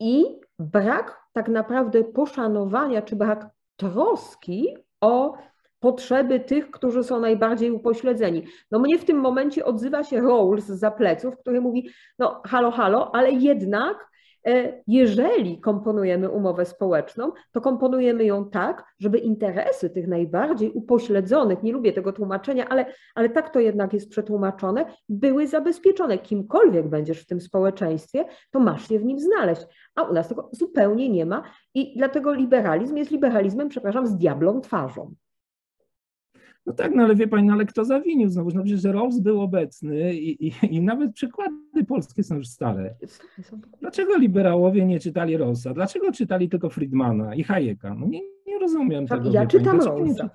i brak tak naprawdę poszanowania czy brak troski o potrzeby tych, którzy są najbardziej upośledzeni. No mnie w tym momencie odzywa się Rawls za pleców, który mówi, no halo, halo, ale jednak jeżeli komponujemy umowę społeczną, to komponujemy ją tak, żeby interesy tych najbardziej upośledzonych, nie lubię tego tłumaczenia, ale, ale tak to jednak jest przetłumaczone, były zabezpieczone. Kimkolwiek będziesz w tym społeczeństwie, to masz się w nim znaleźć. A u nas tego zupełnie nie ma i dlatego liberalizm jest liberalizmem, przepraszam, z diablą twarzą. No tak, no ale wie pani, no ale kto zawinił znowu? No przecież Rawls był obecny i, i, i, nawet przykłady polskie są już stare. Dlaczego liberałowie nie czytali Rawlsa? Dlaczego czytali tylko Friedmana i Hayeka? No nie, nie rozumiem tak, tego. Ja czytam Rawlsa.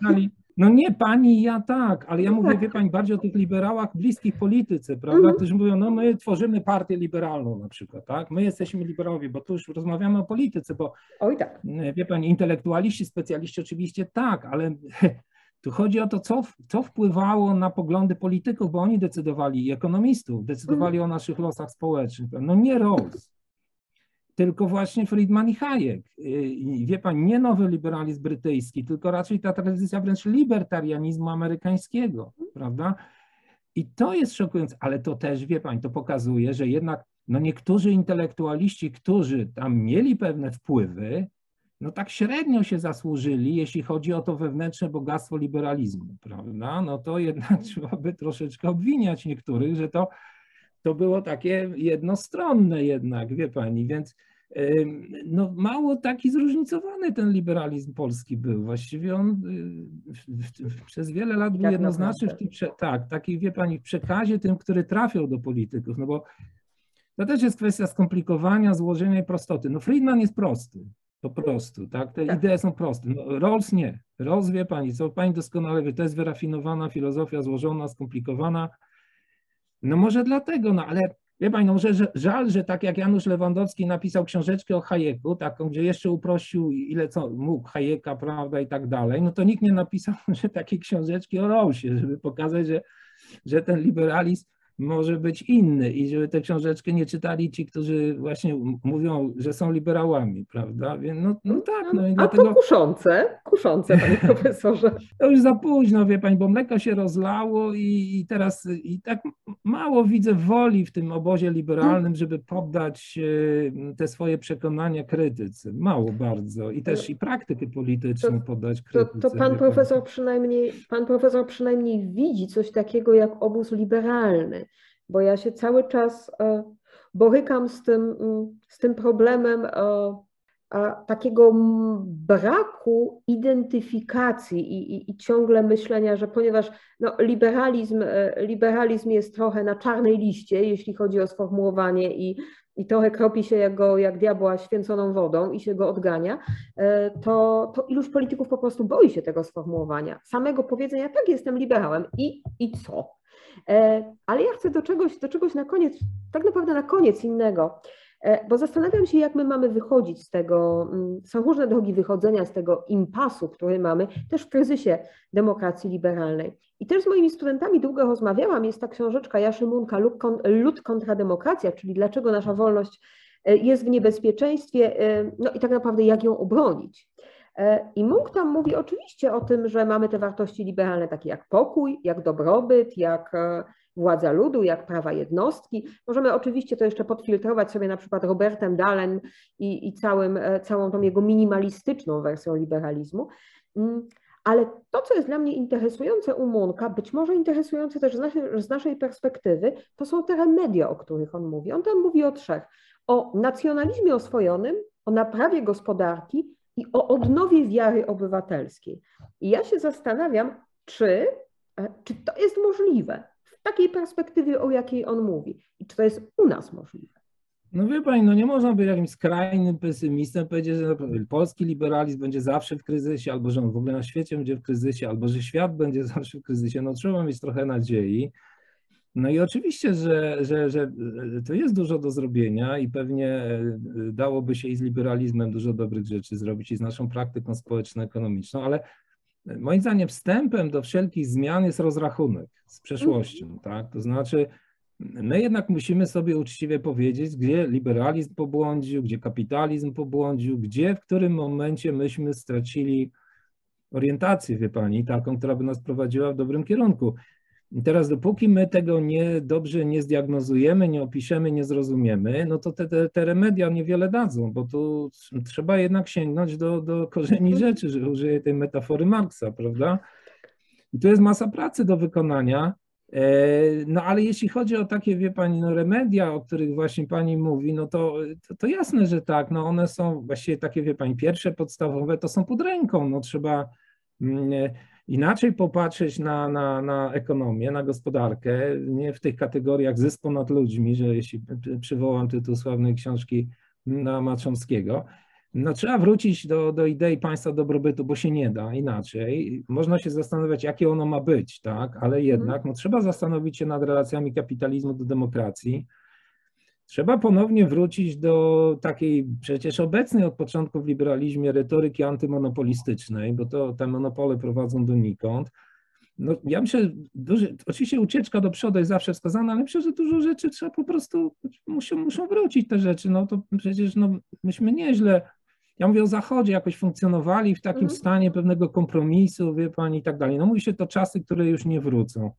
No nie pani, ja tak, ale ja no mówię, tak. wie pani, bardziej o tych liberałach bliskich polityce, prawda, mm. którzy mówią, no my tworzymy partię liberalną na przykład, tak, my jesteśmy liberałowie, bo tu już rozmawiamy o polityce, bo Oj tak. wie pani, intelektualiści, specjaliści oczywiście tak, ale tu chodzi o to, co, co wpływało na poglądy polityków, bo oni decydowali, ekonomistów, decydowali mm. o naszych losach społecznych. No nie Rawls, tylko właśnie Friedman i Hayek. I wie pan, nie nowy liberalizm brytyjski, tylko raczej ta tradycja wręcz libertarianizmu amerykańskiego, prawda? I to jest szokujące, ale to też, wie pani, to pokazuje, że jednak no niektórzy intelektualiści, którzy tam mieli pewne wpływy, no tak średnio się zasłużyli, jeśli chodzi o to wewnętrzne bogactwo liberalizmu, prawda? No to jednak trzeba by troszeczkę obwiniać niektórych, że to, to było takie jednostronne jednak, wie pani, więc no mało taki zróżnicowany ten liberalizm polski był. Właściwie on y, przez wiele lat był jednoznaczny w tym, tak, taki wie pani, w przekazie tym, który trafiał do polityków, no bo to też jest kwestia skomplikowania, złożenia i prostoty. No Friedman jest prosty, po prostu, tak? Te tak. idee są proste. No, Rawls nie. Rawls wie pani, co pani doskonale wie, to jest wyrafinowana filozofia, złożona, skomplikowana. No może dlatego, no ale Wie Pani, no może żal, że tak jak Janusz Lewandowski napisał książeczkę o Hayeku, taką, gdzie jeszcze uprościł ile co mógł Hayeka, prawda, i tak dalej, no to nikt nie napisał, że takie książeczki o Rawlsie, żeby pokazać, że, że ten liberalizm może być inny i żeby tę książeczkę nie czytali ci, którzy właśnie mówią, że są liberałami, prawda? Więc no, no tak. No i A dlatego... to kuszące, kuszące, panie profesorze. To już za późno, wie pani, bo mleko się rozlało i, i teraz i tak mało widzę woli w tym obozie liberalnym, żeby poddać te swoje przekonania krytyce. Mało bardzo. I też i praktykę polityczną to, poddać krytyce. To, to pan profesor przynajmniej, pan profesor przynajmniej widzi coś takiego jak obóz liberalny bo ja się cały czas e, borykam z tym, mm, z tym problemem e, takiego braku identyfikacji i, i, i, ciągle myślenia, że ponieważ no, liberalizm, e, liberalizm jest trochę na czarnej liście, jeśli chodzi o sformułowanie i, i trochę kropi się go, jak diabła święconą wodą i się go odgania, to, to iluś polityków po prostu boi się tego sformułowania, samego powiedzenia, tak, jestem liberałem i, i co? E, ale ja chcę do czegoś, do czegoś na koniec, tak naprawdę na koniec innego, e, bo zastanawiam się, jak my mamy wychodzić z tego. Mm, są różne drogi wychodzenia z tego impasu, który mamy, też w kryzysie demokracji liberalnej. I też z moimi studentami długo rozmawiałam. Jest ta książeczka Jaszy Munka, Lud kontra demokracja, czyli dlaczego nasza wolność e, jest w niebezpieczeństwie, no i tak naprawdę jak ją obronić. E, I Munk tam mówi oczywiście o tym, że mamy te wartości liberalne takie jak pokój, jak dobrobyt, jak e, władza ludu, jak prawa jednostki. Możemy oczywiście to jeszcze podfiltrować sobie na przykład Robertem Dalen i, i całym, e, całą tą jego minimalistyczną wersją liberalizmu. Mm, ale to, co jest dla mnie interesujące u Munka, być może interesujące też z naszej, z naszej perspektywy, to są te media, o których on mówi. On tam mówi o trzech. O nacjonalizmie oswojonym, o naprawie gospodarki i o odnowie wiary obywatelskiej. I ja się zastanawiam, czy, e, czy to jest możliwe w takiej perspektywie, o jakiej on mówi, i czy to jest u nas możliwe. No wie pani, no nie można być jakimś skrajnym pesymistą, powiedzieć, że polski liberalizm będzie zawsze w kryzysie, albo że on w ogóle na świecie będzie w kryzysie, albo że świat będzie zawsze w kryzysie. No trzeba mieć trochę nadziei. No i oczywiście, że, że, że to jest dużo do zrobienia i pewnie e, dałoby się i z liberalizmem dużo dobrych rzeczy zrobić i z naszą praktyką społeczno-ekonomiczną, ale moim zdaniem wstępem do wszelkich zmian jest rozrachunek z przeszłością, mhm. tak? To znaczy my jednak musimy sobie uczciwie powiedzieć, gdzie liberalizm pobłądził, gdzie kapitalizm pobłądził, gdzie, w którym momencie myśmy stracili orientację, wie pani, taką, która by nas prowadziła w dobrym kierunku. I teraz dopóki my tego nie, dobrze nie zdiagnozujemy, nie opiszemy, nie zrozumiemy, no to te, te, te remedia niewiele dadzą, bo tu trzeba jednak sięgnąć do, do korzeni mhm. rzeczy, że użyję tej metafory Marksa, prawda? I tu jest masa pracy do wykonania, e, no ale jeśli chodzi o takie, wie Pani, no remedia, o których właśnie Pani mówi, no to, to, to jasne, że tak, no one są właściwie takie, wie Pani, pierwsze, podstawowe, to są pod ręką, no trzeba mm, inaczej popatrzeć na, na, na ekonomię, na gospodarkę, nie w tych kategoriach zysk ponad ludźmi, że jeśli przywołam tytuł sławnej książki Maczomskiego, no trzeba wrócić do, do idei państwa dobrobytu, bo się nie da inaczej. Można się zastanawiać, jakie ono ma być, tak, ale jednak no, trzeba zastanowić się nad relacjami kapitalizmu do demokracji, Trzeba ponownie wrócić do takiej przecież obecnej od początku w liberalizmie retoryki antymonopolistycznej, bo to te monopole prowadzą donikąd. No, ja myślę, duży, oczywiście ucieczka do przodu jest zawsze wskazana, ale myślę, że dużo rzeczy trzeba po prostu, muszą, muszą wrócić te rzeczy. No to przecież no, myśmy nieźle, ja mówię o Zachodzie, jakoś funkcjonowali w takim mhm. stanie pewnego kompromisu, wie pani, i tak dalej. No mówi się to czasy, które już nie wrócą.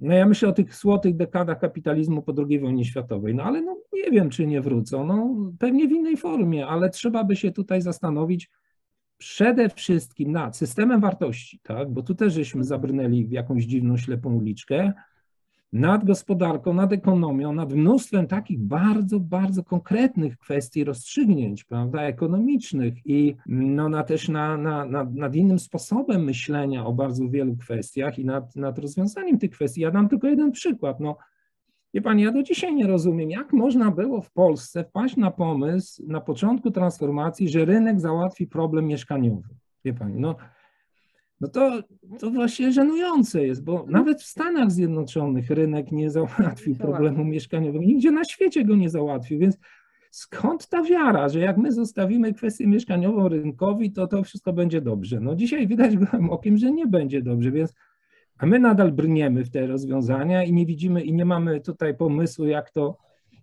No ja myślę o tych złotych dekadach kapitalizmu po II wojnie światowej, no ale no nie wiem, czy nie wrócą, no pewnie w innej formie, ale trzeba by się tutaj zastanowić przede wszystkim nad systemem wartości, tak, bo tu też żeśmy zabrnęli w jakąś dziwną, ślepą uliczkę, nad gospodarką, nad ekonomią, nad mnóstwem takich bardzo, bardzo konkretnych kwestii rozstrzygnięć, prawda, ekonomicznych i no, na, też na, na, nad, nad innym sposobem myślenia o bardzo wielu kwestiach i nad, nad rozwiązaniem tych kwestii. Ja dam tylko jeden przykład. No, Wie Pani, ja do dzisiaj nie rozumiem, jak można było w Polsce wpaść na pomysł na początku transformacji, że rynek załatwi problem mieszkaniowy. Wie Pani, no, no to, to właśnie żenujące jest, bo nawet w Stanach Zjednoczonych rynek nie załatwił problemu mieszkaniowego, nigdzie na świecie go nie załatwił, więc skąd ta wiara, że jak my zostawimy kwestię mieszkaniową rynkowi, to to wszystko będzie dobrze. No dzisiaj widać gołym okiem, że nie będzie dobrze, więc a my nadal brniemy w te rozwiązania i nie widzimy i nie mamy tutaj pomysłu, jak to,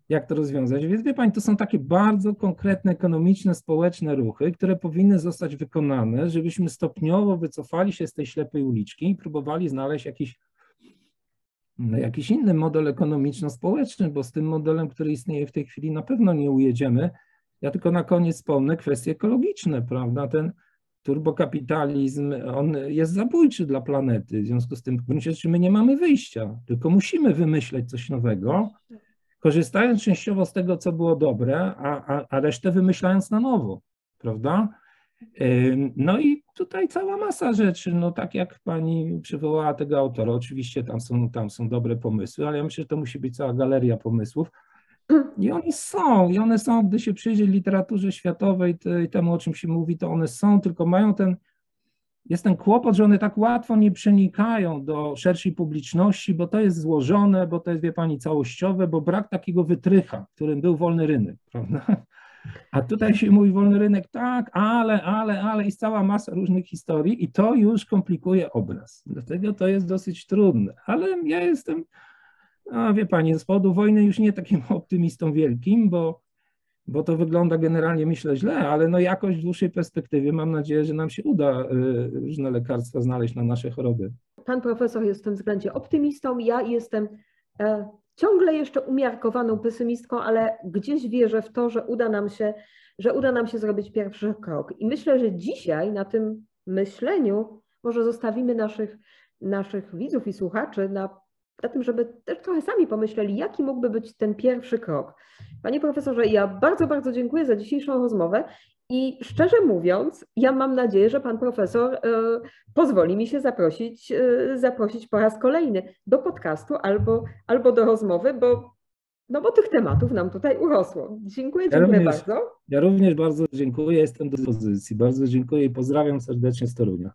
jak to rozwiązać. Więc wie Pani, to są takie bardzo konkretne, ekonomiczne, społeczne ruchy, które powinny zostać wykonane, żebyśmy stopniowo wycofali się z tej ślepej uliczki i próbowali znaleźć jakiś, no, jakiś inny model ekonomiczno-społeczny, bo z tym modelem, który istnieje w tej chwili, na pewno nie ujedziemy. Ja tylko na koniec wspomnę kwestie ekologiczne, prawda? Ten, turbokapitalizm, on jest zabójczy dla planety. W związku z tym w gruncie rzeczy my nie mamy wyjścia, tylko musimy wymyśleć coś nowego, korzystając częściowo z tego, co było dobre, a, a, a resztę wymyślając na nowo, prawda? No i tutaj cała masa rzeczy, no tak jak pani przywołała tego autora, oczywiście tam są, tam są dobre pomysły, ale ja myślę, że to musi być cała galeria pomysłów, i one są, i one są, gdy się przyjrzy literaturze światowej i temu, o czym się mówi, to one są, tylko mają ten, jest ten kłopot, że one tak łatwo nie przenikają do szerszej publiczności, bo to jest złożone, bo to jest, wie pani, całościowe, bo brak takiego wytrycha, którym był wolny rynek, prawda? A tutaj się mówi wolny rynek, tak, ale, ale, ale i cała masa różnych historii i to już komplikuje obraz. Dlatego to jest dosyć trudne, ale ja jestem a wie pani, z powodu wojny już nie takim optymistą wielkim, bo, bo to wygląda generalnie, myślę, źle, ale no jakoś w dłuższej perspektywie mam nadzieję, że nam się uda y, różne lekarstwa znaleźć na nasze choroby. Pan profesor jest w tym względzie optymistą, ja jestem e, ciągle jeszcze umiarkowaną pesymistką, ale gdzieś wierzę w to, że uda nam się, że uda nam się zrobić pierwszy krok. I myślę, że dzisiaj na tym myśleniu może zostawimy naszych, naszych widzów i słuchaczy na na tym, żeby też trochę sami pomyśleli, jaki mógłby być ten pierwszy krok. Panie profesorze, ja bardzo, bardzo dziękuję za dzisiejszą rozmowę i szczerze mówiąc, ja mam nadzieję, że pan profesor y, pozwoli mi się zaprosić, y, zaprosić po raz kolejny do podcastu albo, albo do rozmowy, bo, no bo tych tematów nam tutaj urosło. Dziękuję, dziękuję ja również, bardzo. Ja również bardzo dziękuję, jestem do dyspozycji. Bardzo dziękuję i pozdrawiam serdecznie z Torunia.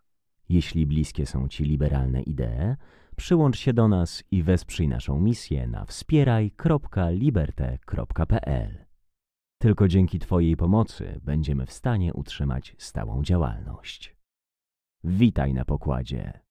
Jeśli bliskie są Ci liberalne idee, Przyłącz się do nas i wesprzyj naszą misję na wspieraj.liberte.pl. Tylko dzięki Twojej pomocy będziemy w stanie utrzymać stałą działalność. Witaj na pokładzie.